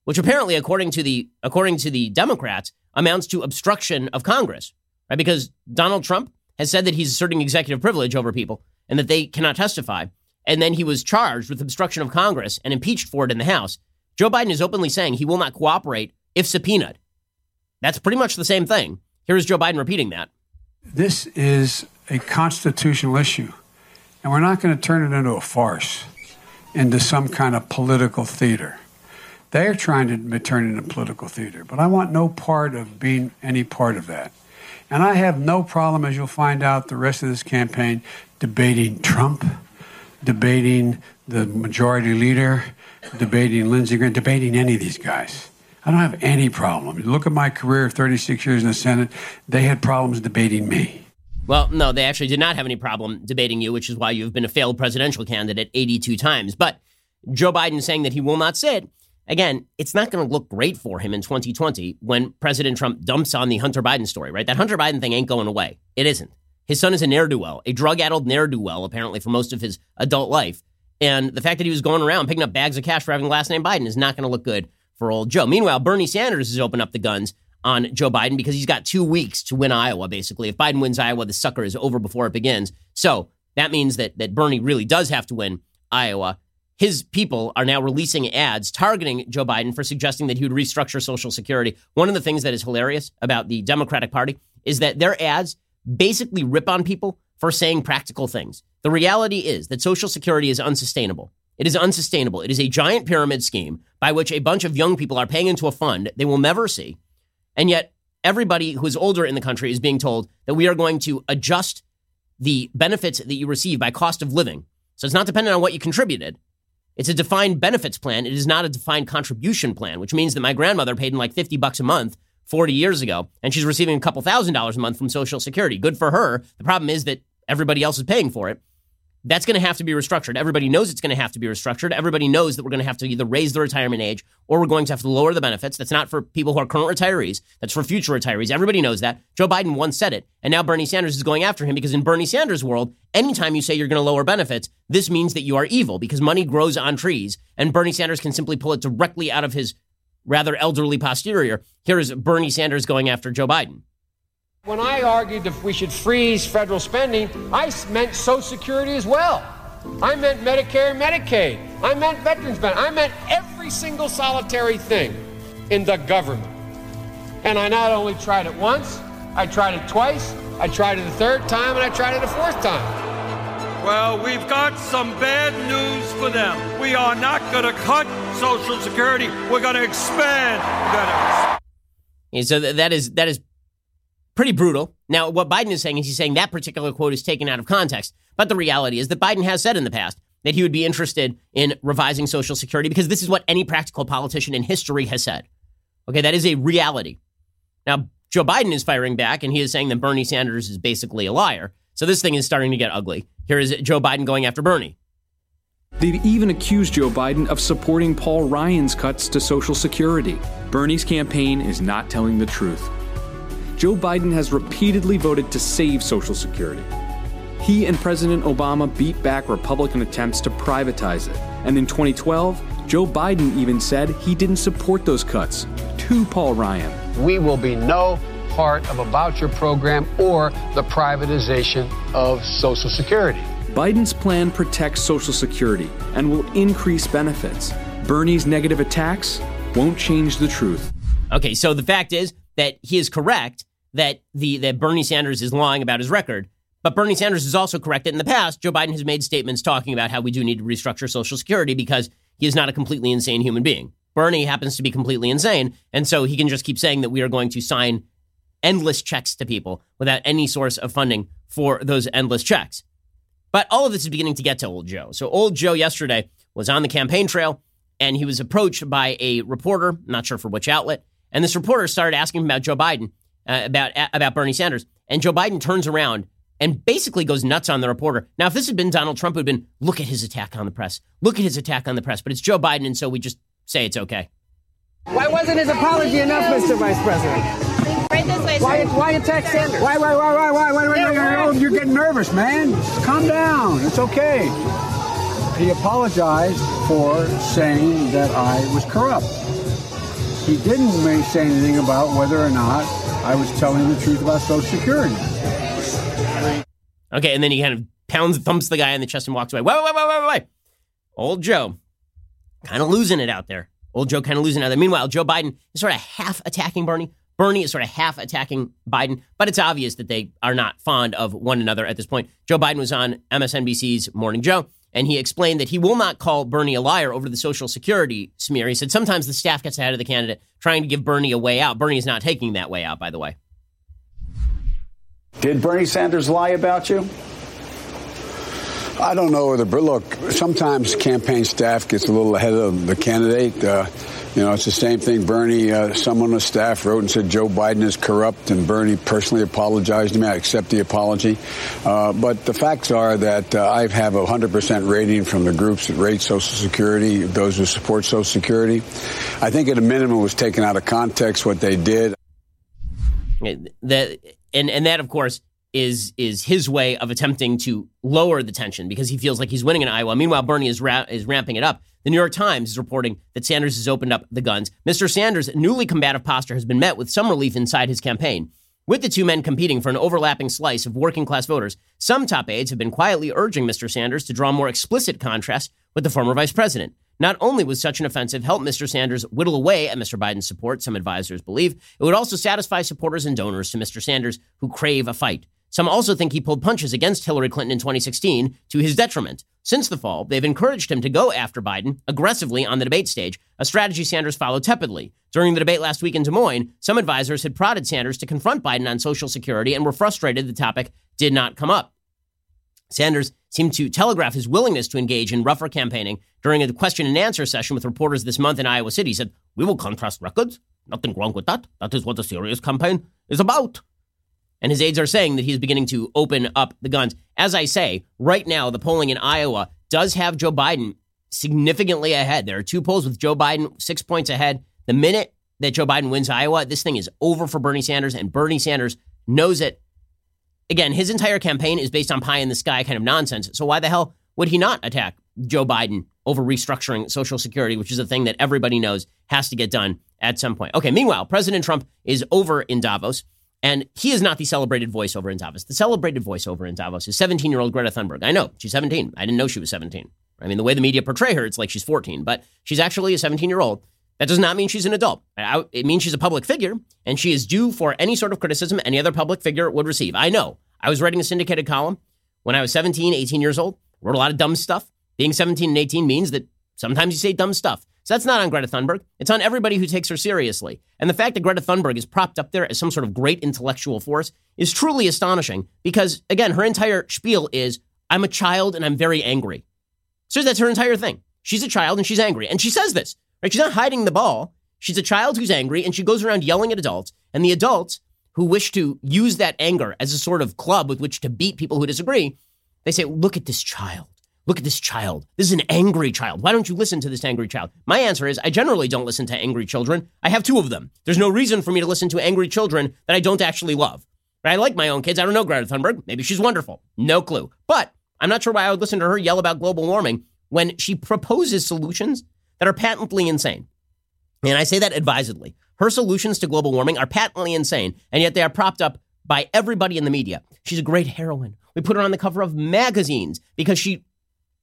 which apparently, according to the according to the Democrats, amounts to obstruction of Congress, right? Because Donald Trump has said that he's asserting executive privilege over people and that they cannot testify, and then he was charged with obstruction of Congress and impeached for it in the House. Joe Biden is openly saying he will not cooperate if subpoenaed. That's pretty much the same thing. Here's Joe Biden repeating that. This is a constitutional issue, and we're not going to turn it into a farce, into some kind of political theater. They are trying to turn it into political theater, but I want no part of being any part of that. And I have no problem, as you'll find out the rest of this campaign, debating Trump, debating the majority leader, debating Lindsey Graham, debating any of these guys. I don't have any problem. Look at my career, 36 years in the Senate, they had problems debating me. Well, no, they actually did not have any problem debating you, which is why you've been a failed presidential candidate 82 times. But Joe Biden saying that he will not sit, again, it's not going to look great for him in 2020 when President Trump dumps on the Hunter Biden story, right? That Hunter Biden thing ain't going away. It isn't. His son is a ne'er do well, a drug addled ne'er do well, apparently, for most of his adult life. And the fact that he was going around picking up bags of cash for having the last name Biden is not going to look good for old Joe. Meanwhile, Bernie Sanders has opened up the guns on Joe Biden because he's got two weeks to win Iowa, basically. If Biden wins Iowa, the sucker is over before it begins. So that means that, that Bernie really does have to win Iowa. His people are now releasing ads targeting Joe Biden for suggesting that he would restructure Social Security. One of the things that is hilarious about the Democratic Party is that their ads basically rip on people for saying practical things. The reality is that Social Security is unsustainable. It is unsustainable. It is a giant pyramid scheme by which a bunch of young people are paying into a fund they will never see. And yet, everybody who is older in the country is being told that we are going to adjust the benefits that you receive by cost of living. So it's not dependent on what you contributed. It's a defined benefits plan. It is not a defined contribution plan, which means that my grandmother paid in like 50 bucks a month 40 years ago, and she's receiving a couple thousand dollars a month from Social Security. Good for her. The problem is that everybody else is paying for it. That's going to have to be restructured. Everybody knows it's going to have to be restructured. Everybody knows that we're going to have to either raise the retirement age or we're going to have to lower the benefits. That's not for people who are current retirees. That's for future retirees. Everybody knows that. Joe Biden once said it, and now Bernie Sanders is going after him because in Bernie Sanders' world, anytime you say you're going to lower benefits, this means that you are evil because money grows on trees, and Bernie Sanders can simply pull it directly out of his rather elderly posterior. Here is Bernie Sanders going after Joe Biden. When I argued that we should freeze federal spending, I meant Social Security as well. I meant Medicare and Medicaid. I meant veterans benefits. I meant every single solitary thing in the government. And I not only tried it once, I tried it twice, I tried it a third time, and I tried it a fourth time. Well, we've got some bad news for them. We are not going to cut Social Security. We're going to expand. Gonna... And so that is that is pretty brutal. Now, what Biden is saying is he's saying that particular quote is taken out of context. But the reality is that Biden has said in the past that he would be interested in revising Social Security because this is what any practical politician in history has said. Okay, that is a reality. Now, Joe Biden is firing back and he is saying that Bernie Sanders is basically a liar. So this thing is starting to get ugly. Here is Joe Biden going after Bernie. They've even accused Joe Biden of supporting Paul Ryan's cuts to Social Security. Bernie's campaign is not telling the truth. Joe Biden has repeatedly voted to save Social Security. He and President Obama beat back Republican attempts to privatize it. And in 2012, Joe Biden even said he didn't support those cuts to Paul Ryan. We will be no part of a voucher program or the privatization of Social Security. Biden's plan protects Social Security and will increase benefits. Bernie's negative attacks won't change the truth. Okay, so the fact is that he is correct that the that Bernie Sanders is lying about his record. But Bernie Sanders is also correct that in the past, Joe Biden has made statements talking about how we do need to restructure Social Security because he is not a completely insane human being. Bernie happens to be completely insane, and so he can just keep saying that we are going to sign endless checks to people without any source of funding for those endless checks. But all of this is beginning to get to old Joe. So old Joe yesterday was on the campaign trail and he was approached by a reporter, not sure for which outlet, and this reporter started asking him about Joe Biden uh, about about Bernie Sanders, and Joe Biden turns around and basically goes nuts on the reporter. Now, if this had been Donald Trump, it would have been look at his attack on the press, look at his attack on the press. But it's Joe Biden, and so we just say it's okay. Why wasn't his apology enough, Mr. Vice President? Right this way, why, why attack Sanders? Why, why, why, why, why, why, why, Yeah, why, You're getting nervous, man. Calm down. It's okay. He apologized for saying that I was corrupt. He didn't say anything about whether or not I was telling the truth about Social Security. Okay, and then he kind of pounds, thumps the guy in the chest and walks away. Wait, wait, wait, wait, wait. Old Joe, kind of losing it out there. Old Joe kind of losing it out there. Meanwhile, Joe Biden is sort of half attacking Bernie. Bernie is sort of half attacking Biden, but it's obvious that they are not fond of one another at this point. Joe Biden was on MSNBC's Morning Joe, and he explained that he will not call Bernie a liar over the Social Security smear. He said sometimes the staff gets ahead of the candidate trying to give Bernie a way out. Bernie is not taking that way out, by the way. Did Bernie Sanders lie about you? I don't know whether, look, sometimes campaign staff gets a little ahead of the candidate. Uh, you know, it's the same thing. Bernie, uh, someone on the staff wrote and said Joe Biden is corrupt, and Bernie personally apologized to me. I accept the apology. Uh, but the facts are that uh, I have a 100% rating from the groups that rate Social Security, those who support Social Security. I think at a minimum was taken out of context what they did. That and and that of course is is his way of attempting to lower the tension because he feels like he's winning in Iowa. Meanwhile, Bernie is ra- is ramping it up. The New York Times is reporting that Sanders has opened up the guns. Mr. Sanders' newly combative posture has been met with some relief inside his campaign. With the two men competing for an overlapping slice of working class voters, some top aides have been quietly urging Mr. Sanders to draw more explicit contrast with the former vice president. Not only would such an offensive help Mr. Sanders whittle away at Mr. Biden's support, some advisors believe, it would also satisfy supporters and donors to Mr. Sanders who crave a fight. Some also think he pulled punches against Hillary Clinton in 2016 to his detriment. Since the fall, they've encouraged him to go after Biden aggressively on the debate stage, a strategy Sanders followed tepidly. During the debate last week in Des Moines, some advisors had prodded Sanders to confront Biden on Social Security and were frustrated the topic did not come up. Sanders seemed to telegraph his willingness to engage in rougher campaigning during a question and answer session with reporters this month in Iowa City. He said, We will contrast records. Nothing wrong with that. That is what a serious campaign is about. And his aides are saying that he's beginning to open up the guns. As I say, right now, the polling in Iowa does have Joe Biden significantly ahead. There are two polls with Joe Biden six points ahead. The minute that Joe Biden wins Iowa, this thing is over for Bernie Sanders, and Bernie Sanders knows it. Again, his entire campaign is based on pie in the sky kind of nonsense. So why the hell would he not attack Joe Biden over restructuring Social Security, which is a thing that everybody knows has to get done at some point? Okay, meanwhile, President Trump is over in Davos. And he is not the celebrated voiceover in Davos. The celebrated voiceover in Davos is 17 year old Greta Thunberg. I know, she's 17. I didn't know she was 17. I mean, the way the media portray her, it's like she's 14, but she's actually a 17 year old. That does not mean she's an adult. It means she's a public figure, and she is due for any sort of criticism any other public figure would receive. I know. I was writing a syndicated column when I was 17, 18 years old, wrote a lot of dumb stuff. Being 17 and 18 means that sometimes you say dumb stuff. So that's not on Greta Thunberg. It's on everybody who takes her seriously. And the fact that Greta Thunberg is propped up there as some sort of great intellectual force is truly astonishing because, again, her entire spiel is I'm a child and I'm very angry. So that's her entire thing. She's a child and she's angry. And she says this, right? She's not hiding the ball. She's a child who's angry and she goes around yelling at adults. And the adults who wish to use that anger as a sort of club with which to beat people who disagree, they say, look at this child. Look at this child. This is an angry child. Why don't you listen to this angry child? My answer is I generally don't listen to angry children. I have two of them. There's no reason for me to listen to angry children that I don't actually love. I like my own kids. I don't know Greta Thunberg. Maybe she's wonderful. No clue. But I'm not sure why I would listen to her yell about global warming when she proposes solutions that are patently insane. And I say that advisedly. Her solutions to global warming are patently insane, and yet they are propped up by everybody in the media. She's a great heroine. We put her on the cover of magazines because she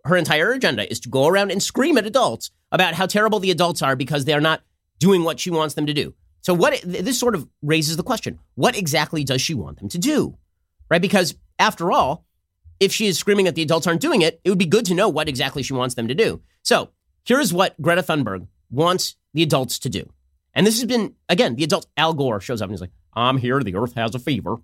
her entire agenda is to go around and scream at adults about how terrible the adults are because they are not doing what she wants them to do. So what this sort of raises the question, what exactly does she want them to do? Right? Because after all, if she is screaming that the adults aren't doing it, it would be good to know what exactly she wants them to do. So, here's what Greta Thunberg wants the adults to do. And this has been again, the adult Al Gore shows up and he's like, "I'm here, the earth has a fever."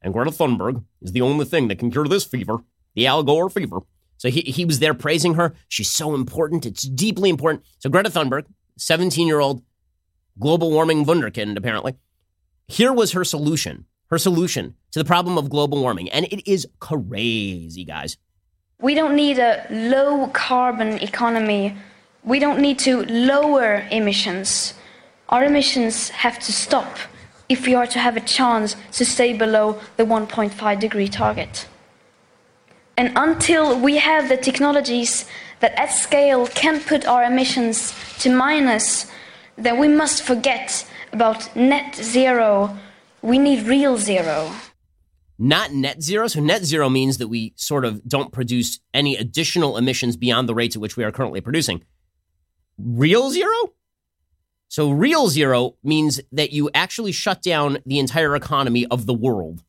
And Greta Thunberg is the only thing that can cure this fever, the Al Gore fever. So he, he was there praising her. She's so important. It's deeply important. So Greta Thunberg, 17 year old global warming wunderkind, apparently, here was her solution. Her solution to the problem of global warming. And it is crazy, guys. We don't need a low carbon economy. We don't need to lower emissions. Our emissions have to stop if we are to have a chance to stay below the 1.5 degree target. And until we have the technologies that at scale can put our emissions to minus, then we must forget about net zero. We need real zero. Not net zero. So, net zero means that we sort of don't produce any additional emissions beyond the rates at which we are currently producing. Real zero? So, real zero means that you actually shut down the entire economy of the world.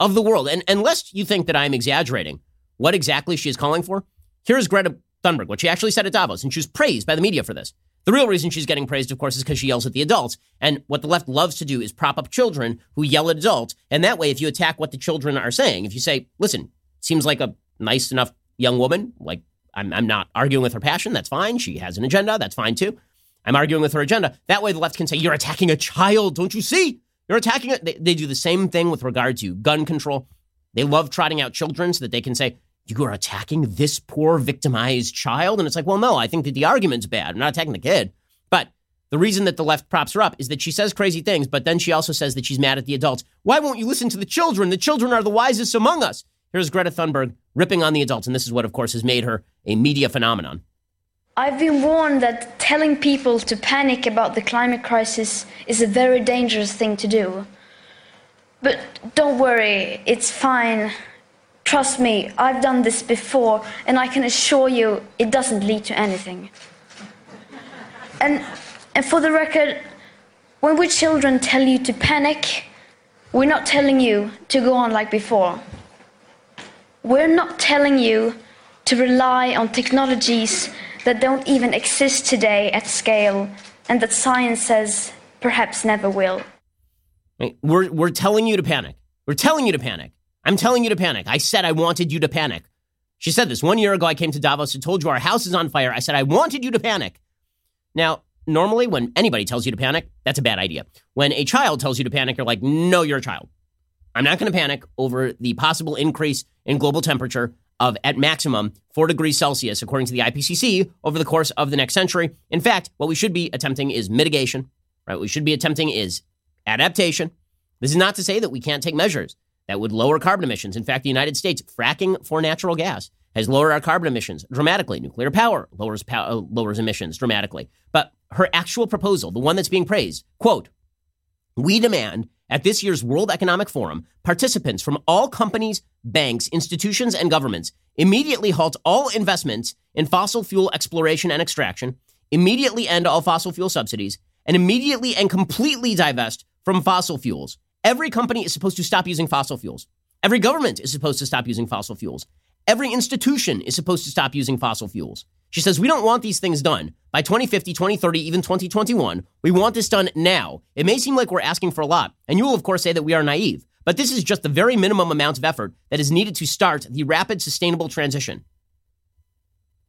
Of the world. And unless you think that I'm exaggerating, what exactly she is calling for? Here's Greta Thunberg, what she actually said at Davos, and she was praised by the media for this. The real reason she's getting praised, of course, is because she yells at the adults. And what the left loves to do is prop up children who yell at adults. And that way, if you attack what the children are saying, if you say, listen, seems like a nice enough young woman, like I'm, I'm not arguing with her passion, that's fine. She has an agenda, that's fine too. I'm arguing with her agenda. That way, the left can say, you're attacking a child, don't you see? You're attacking it. They, they do the same thing with regard to gun control. They love trotting out children so that they can say, you are attacking this poor victimized child. And it's like, well, no, I think that the argument's bad. I'm not attacking the kid. But The reason that the left props her up is that she says crazy things, but then she also says that she's mad at the adults. Why won't you listen to the children? The children are the wisest among us. Here's Greta Thunberg ripping on the adults, and this is what, of course, has made her a media phenomenon. I've been warned that telling people to panic about the climate crisis is a very dangerous thing to do. But don't worry, it's fine. Trust me, I've done this before, and I can assure you it doesn't lead to anything. And, and for the record, when we children tell you to panic, we're not telling you to go on like before. We're not telling you to rely on technologies that don't even exist today at scale and that science says perhaps never will. We're, we're telling you to panic. We're telling you to panic. I'm telling you to panic. I said I wanted you to panic. She said this one year ago. I came to Davos and told you our house is on fire. I said I wanted you to panic. Now, normally, when anybody tells you to panic, that's a bad idea. When a child tells you to panic, you're like, no, you're a child. I'm not going to panic over the possible increase in global temperature of at maximum 4 degrees Celsius, according to the IPCC, over the course of the next century. In fact, what we should be attempting is mitigation, right? What we should be attempting is adaptation. This is not to say that we can't take measures that would lower carbon emissions. In fact, the United States, fracking for natural gas, has lowered our carbon emissions dramatically. Nuclear power lowers, uh, lowers emissions dramatically. But her actual proposal, the one that's being praised, quote, we demand at this year's World Economic Forum, participants from all companies, banks, institutions, and governments immediately halt all investments in fossil fuel exploration and extraction, immediately end all fossil fuel subsidies, and immediately and completely divest from fossil fuels. Every company is supposed to stop using fossil fuels. Every government is supposed to stop using fossil fuels. Every institution is supposed to stop using fossil fuels. She says, We don't want these things done by 2050, 2030, even 2021. We want this done now. It may seem like we're asking for a lot, and you will, of course, say that we are naive, but this is just the very minimum amount of effort that is needed to start the rapid, sustainable transition.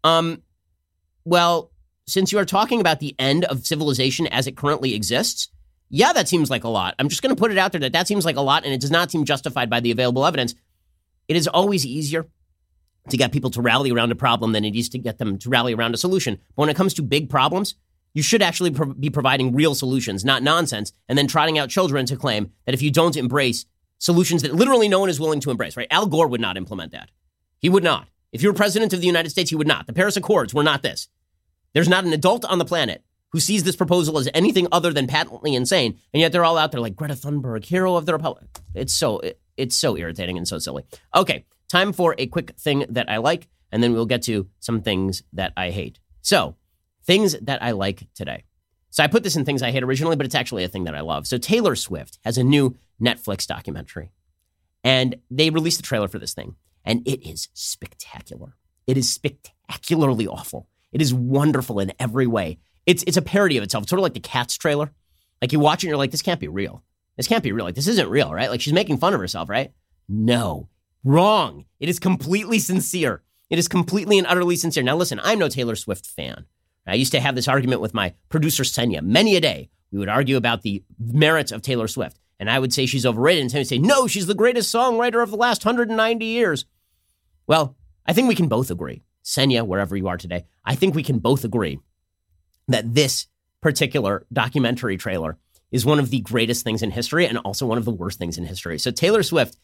Um, well, since you are talking about the end of civilization as it currently exists, yeah, that seems like a lot. I'm just going to put it out there that that seems like a lot, and it does not seem justified by the available evidence. It is always easier to get people to rally around a problem than it is to get them to rally around a solution. But when it comes to big problems, you should actually pro- be providing real solutions, not nonsense, and then trotting out children to claim that if you don't embrace solutions that literally no one is willing to embrace, right? Al Gore would not implement that. He would not. If you were president of the United States, he would not. The Paris Accords were not this. There's not an adult on the planet who sees this proposal as anything other than patently insane, and yet they're all out there like Greta Thunberg, hero of the republic. It's so it, it's so irritating and so silly. Okay, Time for a quick thing that I like, and then we'll get to some things that I hate. So, things that I like today. So, I put this in things I hate originally, but it's actually a thing that I love. So, Taylor Swift has a new Netflix documentary, and they released the trailer for this thing, and it is spectacular. It is spectacularly awful. It is wonderful in every way. It's, it's a parody of itself. It's sort of like the Cats trailer. Like you watch it and you're like, this can't be real. This can't be real. Like, this isn't real, right? Like she's making fun of herself, right? No, Wrong. It is completely sincere. It is completely and utterly sincere. Now, listen, I'm no Taylor Swift fan. I used to have this argument with my producer, Senya, many a day. We would argue about the merits of Taylor Swift. And I would say she's overrated. And Senya would say, no, she's the greatest songwriter of the last 190 years. Well, I think we can both agree, Senya, wherever you are today, I think we can both agree that this particular documentary trailer is one of the greatest things in history and also one of the worst things in history. So Taylor Swift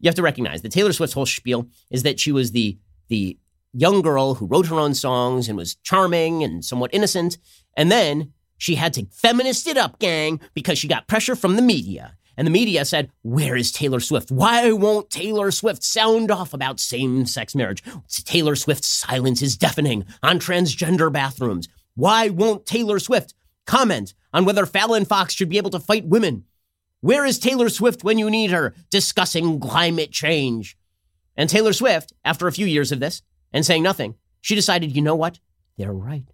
you have to recognize that Taylor Swift's whole spiel is that she was the the young girl who wrote her own songs and was charming and somewhat innocent, and then she had to feminist it up, gang, because she got pressure from the media. And the media said, Where is Taylor Swift? Why won't Taylor Swift sound off about same sex marriage? Taylor Swift's silence is deafening on transgender bathrooms. Why won't Taylor Swift comment on whether Fallon Fox should be able to fight women? Where is Taylor Swift when you need her discussing climate change? And Taylor Swift, after a few years of this and saying nothing, she decided, you know what? They're right.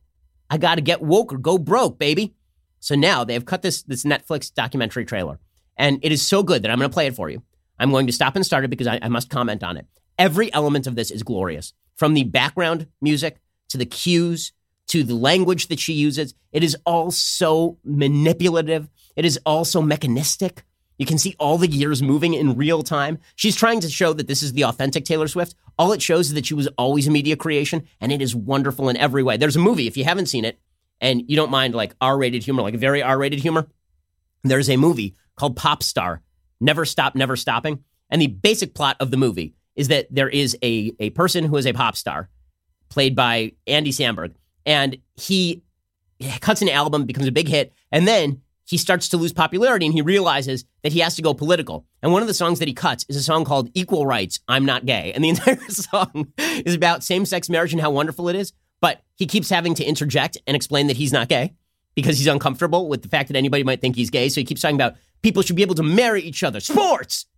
I got to get woke or go broke, baby. So now they have cut this, this Netflix documentary trailer. And it is so good that I'm going to play it for you. I'm going to stop and start it because I, I must comment on it. Every element of this is glorious. From the background music to the cues to the language that she uses, it is all so manipulative it is all so mechanistic. You can see all the gears moving in real time. She's trying to show that this is the authentic Taylor Swift. All it shows is that she was always a media creation, and it is wonderful in every way. There's a movie, if you haven't seen it, and you don't mind like R-rated humor, like very R-rated humor, there's a movie called Pop Star, Never Stop, Never Stopping. And the basic plot of the movie is that there is a, a person who is a pop star, played by Andy Samberg, and he cuts an album, becomes a big hit, and then he starts to lose popularity and he realizes that he has to go political. And one of the songs that he cuts is a song called Equal Rights, I'm Not Gay. And the entire song is about same sex marriage and how wonderful it is. But he keeps having to interject and explain that he's not gay because he's uncomfortable with the fact that anybody might think he's gay. So he keeps talking about people should be able to marry each other, sports.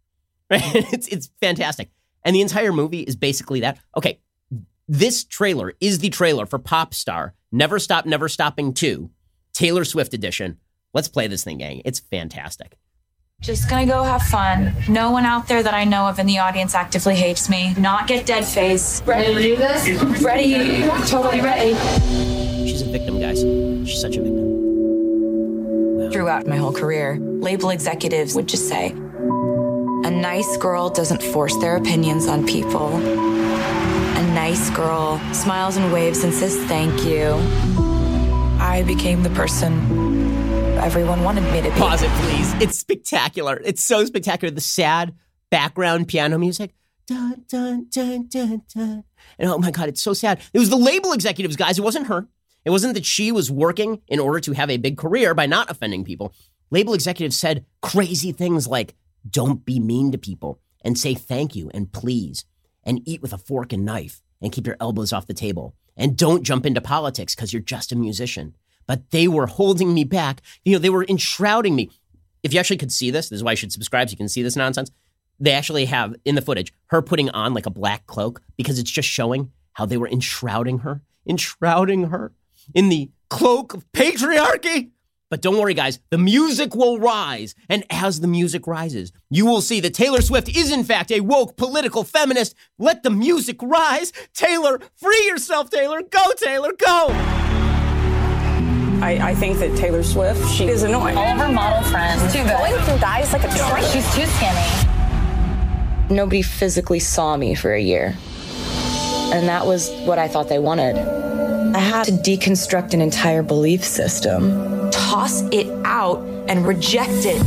Right? It's, it's fantastic. And the entire movie is basically that. Okay, this trailer is the trailer for Pop Star Never Stop, Never Stopping 2, Taylor Swift edition. Let's play this thing, gang. It's fantastic. Just gonna go have fun. No one out there that I know of in the audience actively hates me. Not get dead face. Ready to do this? Ready, totally ready. She's a victim, guys. She's such a victim. Throughout my whole career, label executives would just say, a nice girl doesn't force their opinions on people. A nice girl smiles and waves and says thank you. I became the person everyone wanted me to be. Pause it, please. It's spectacular. It's so spectacular. The sad background piano music. Dun, dun, dun, dun, dun. And oh my God, it's so sad. It was the label executives, guys. It wasn't her. It wasn't that she was working in order to have a big career by not offending people. Label executives said crazy things like, don't be mean to people and say thank you and please and eat with a fork and knife and keep your elbows off the table. And don't jump into politics because you're just a musician. But they were holding me back. You know, they were enshrouding me. If you actually could see this, this is why you should subscribe so you can see this nonsense. They actually have in the footage her putting on like a black cloak because it's just showing how they were enshrouding her, enshrouding her in the cloak of patriarchy. But don't worry, guys, the music will rise. And as the music rises, you will see that Taylor Swift is, in fact, a woke political feminist. Let the music rise. Taylor, free yourself, Taylor. Go, Taylor, go. I, I think that Taylor Swift, she is annoying. All of her model friends. Too good. Going through guys like a train. She's too skinny. Nobody physically saw me for a year. And that was what I thought they wanted. I had to deconstruct an entire belief system. Toss it out and reject it.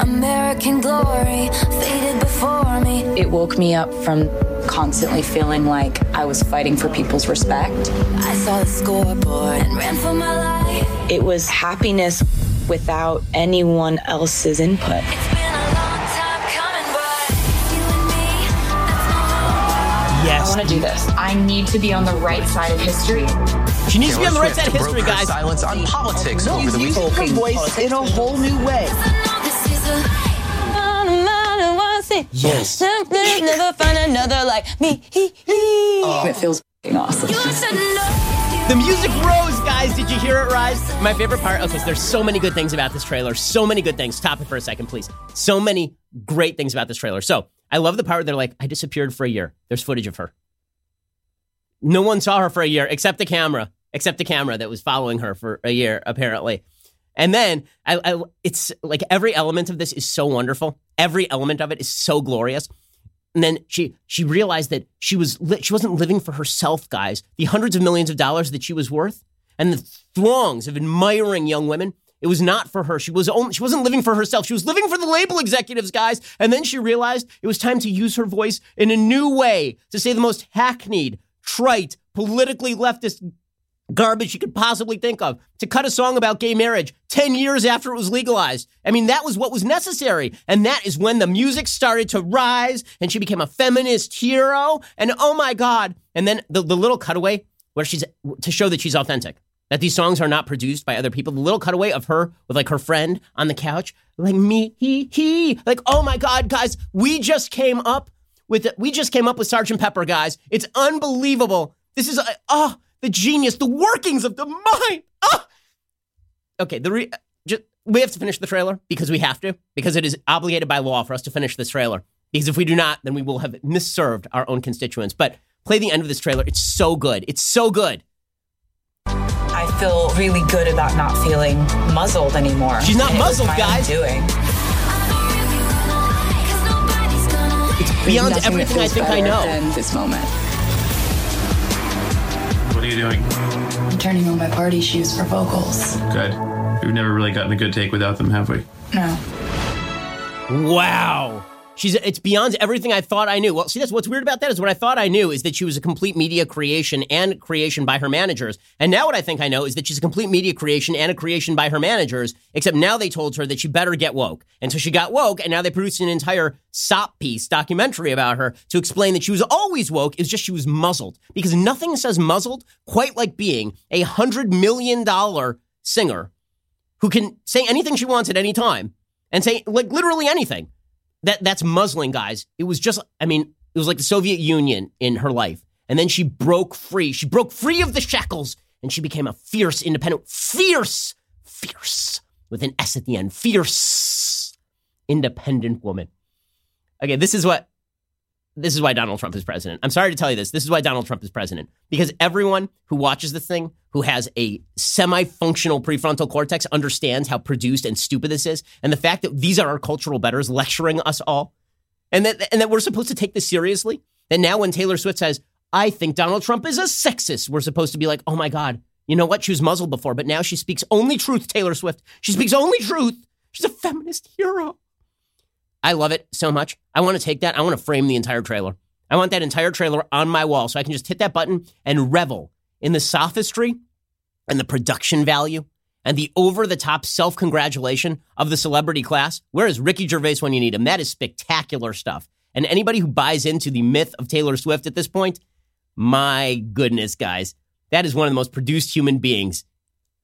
American glory faded before me. It woke me up from constantly feeling like I was fighting for people's respect. I saw the scoreboard and ran for my life. It was happiness without anyone else's input. Yes. I want to do this. I need to be on the right side of history. She needs to be on the right side of history, guys. Silence on politics over the Using her voice in a whole new way. Yes. Never find another like me. It feels awesome. The music rose, guys. Did you hear it rise? My favorite part. Okay, so there's so many good things about this trailer. So many good things. Stop it for a second, please. So many great things about this trailer. So I love the part where they're like, I disappeared for a year. There's footage of her. No one saw her for a year except the camera, except the camera that was following her for a year, apparently. And then I, I, it's like every element of this is so wonderful. Every element of it is so glorious. And then she she realized that she was li- she wasn't living for herself, guys. The hundreds of millions of dollars that she was worth, and the throngs of admiring young women. It was not for her. She was only, she wasn't living for herself. She was living for the label executives, guys. And then she realized it was time to use her voice in a new way to say the most hackneyed, trite, politically leftist garbage you could possibly think of to cut a song about gay marriage 10 years after it was legalized. I mean, that was what was necessary. And that is when the music started to rise and she became a feminist hero. And oh my God. And then the, the little cutaway where she's to show that she's authentic, that these songs are not produced by other people. The little cutaway of her with like her friend on the couch, like me, he, he, like, oh my God, guys, we just came up with, we just came up with Sergeant Pepper, guys. It's unbelievable. This is, uh, oh, the genius, the workings of the mind. Ah! Okay, the re- just, we have to finish the trailer because we have to, because it is obligated by law for us to finish this trailer. Because if we do not, then we will have misserved our own constituents. But play the end of this trailer. It's so good. It's so good. I feel really good about not feeling muzzled anymore. She's not And it was muzzled, guys. Doing. Beyond everything I think I know. than this moment. What do you you doing? I'm turning on my party shoes for vocals. Good. We've never really gotten a good take without them, have we? No. Wow. She's it's beyond everything I thought I knew. Well, see, that's what's weird about that is what I thought I knew is that she was a complete media creation and creation by her managers. And now what I think I know is that she's a complete media creation and a creation by her managers, except now they told her that she better get woke. And so she got woke, and now they produced an entire SOP piece documentary about her to explain that she was always woke, it's just she was muzzled. Because nothing says muzzled quite like being a hundred million dollar singer who can say anything she wants at any time and say like literally anything that that's muzzling, guys. It was just, I mean, it was like the Soviet Union in her life. And then she broke free. She broke free of the shackles and she became a fierce, independent, fierce, fierce, with an S at the end, fierce, independent woman. Okay, this is what, this is why Donald Trump is president. I'm sorry to tell you this. This is why Donald Trump is president. Because everyone who watches this thing, who has a semi functional prefrontal cortex, understands how produced and stupid this is. And the fact that these are our cultural betters lecturing us all. And that, and that we're supposed to take this seriously. And now when Taylor Swift says, I think Donald Trump is a sexist, we're supposed to be like, oh my God, you know what? She was muzzled before, but now she speaks only truth, Taylor Swift. She speaks only truth. She's a feminist hero. I love it so much. I want to take that. I want to frame the entire trailer. I want that entire trailer on my wall so I can just hit that button and revel in the sophistry and the production value and the over the top self congratulation of the celebrity class. Where is Ricky Gervais when you need him? That is spectacular stuff. And anybody who buys into the myth of Taylor Swift at this point, my goodness, guys, that is one of the most produced human beings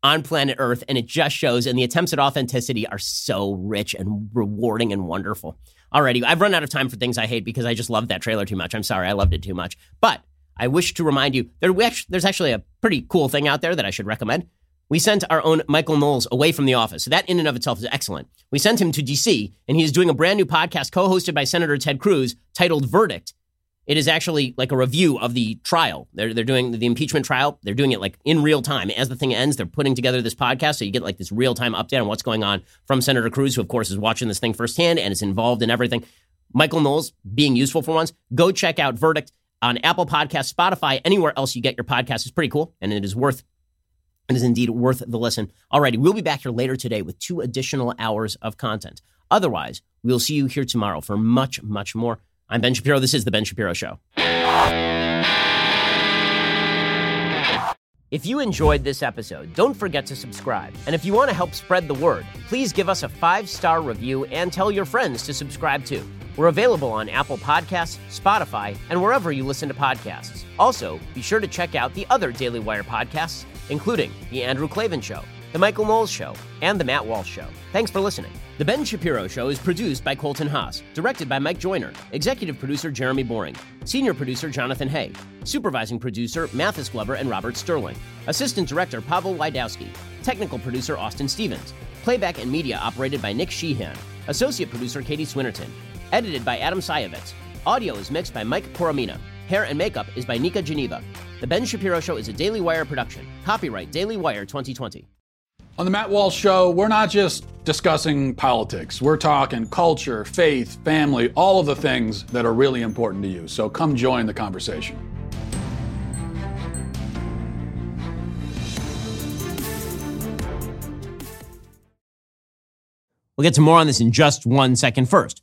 on planet Earth, and it just shows. And the attempts at authenticity are so rich and rewarding and wonderful. Alrighty, I've run out of time for things I hate because I just loved that trailer too much. I'm sorry, I loved it too much. But I wish to remind you there, actually, there's actually a pretty cool thing out there that I should recommend. We sent our own Michael Knowles away from the office. So that in and of itself is excellent. We sent him to DC, and he is doing a brand new podcast co hosted by Senator Ted Cruz titled Verdict. It is actually like a review of the trial. They're, they're doing the impeachment trial. They're doing it like in real time. As the thing ends, they're putting together this podcast. So you get like this real time update on what's going on from Senator Cruz, who, of course, is watching this thing firsthand and is involved in everything. Michael Knowles being useful for once. Go check out Verdict on Apple Podcasts, Spotify, anywhere else you get your podcast. It's pretty cool, and it is worth it is indeed worth the listen. Alrighty, we'll be back here later today with two additional hours of content. Otherwise, we'll see you here tomorrow for much, much more. I'm Ben Shapiro. This is The Ben Shapiro Show. If you enjoyed this episode, don't forget to subscribe. And if you want to help spread the word, please give us a five star review and tell your friends to subscribe too. We're available on Apple Podcasts, Spotify, and wherever you listen to podcasts. Also, be sure to check out the other Daily Wire podcasts, including The Andrew Klavan Show, The Michael Knowles Show, and The Matt Walsh Show. Thanks for listening. The Ben Shapiro Show is produced by Colton Haas, directed by Mike Joyner, executive producer Jeremy Boring, senior producer Jonathan Hay, supervising producer Mathis Glover and Robert Sterling, assistant director Pavel Lydowski, technical producer Austin Stevens, playback and media operated by Nick Sheehan, associate producer Katie Swinnerton, edited by Adam Sajewicz. Audio is mixed by Mike Coromina. Hair and makeup is by Nika Geneva. The Ben Shapiro Show is a Daily Wire production. Copyright Daily Wire 2020. On the Matt Walsh Show, we're not just discussing politics. We're talking culture, faith, family, all of the things that are really important to you. So come join the conversation. We'll get to more on this in just one second. First,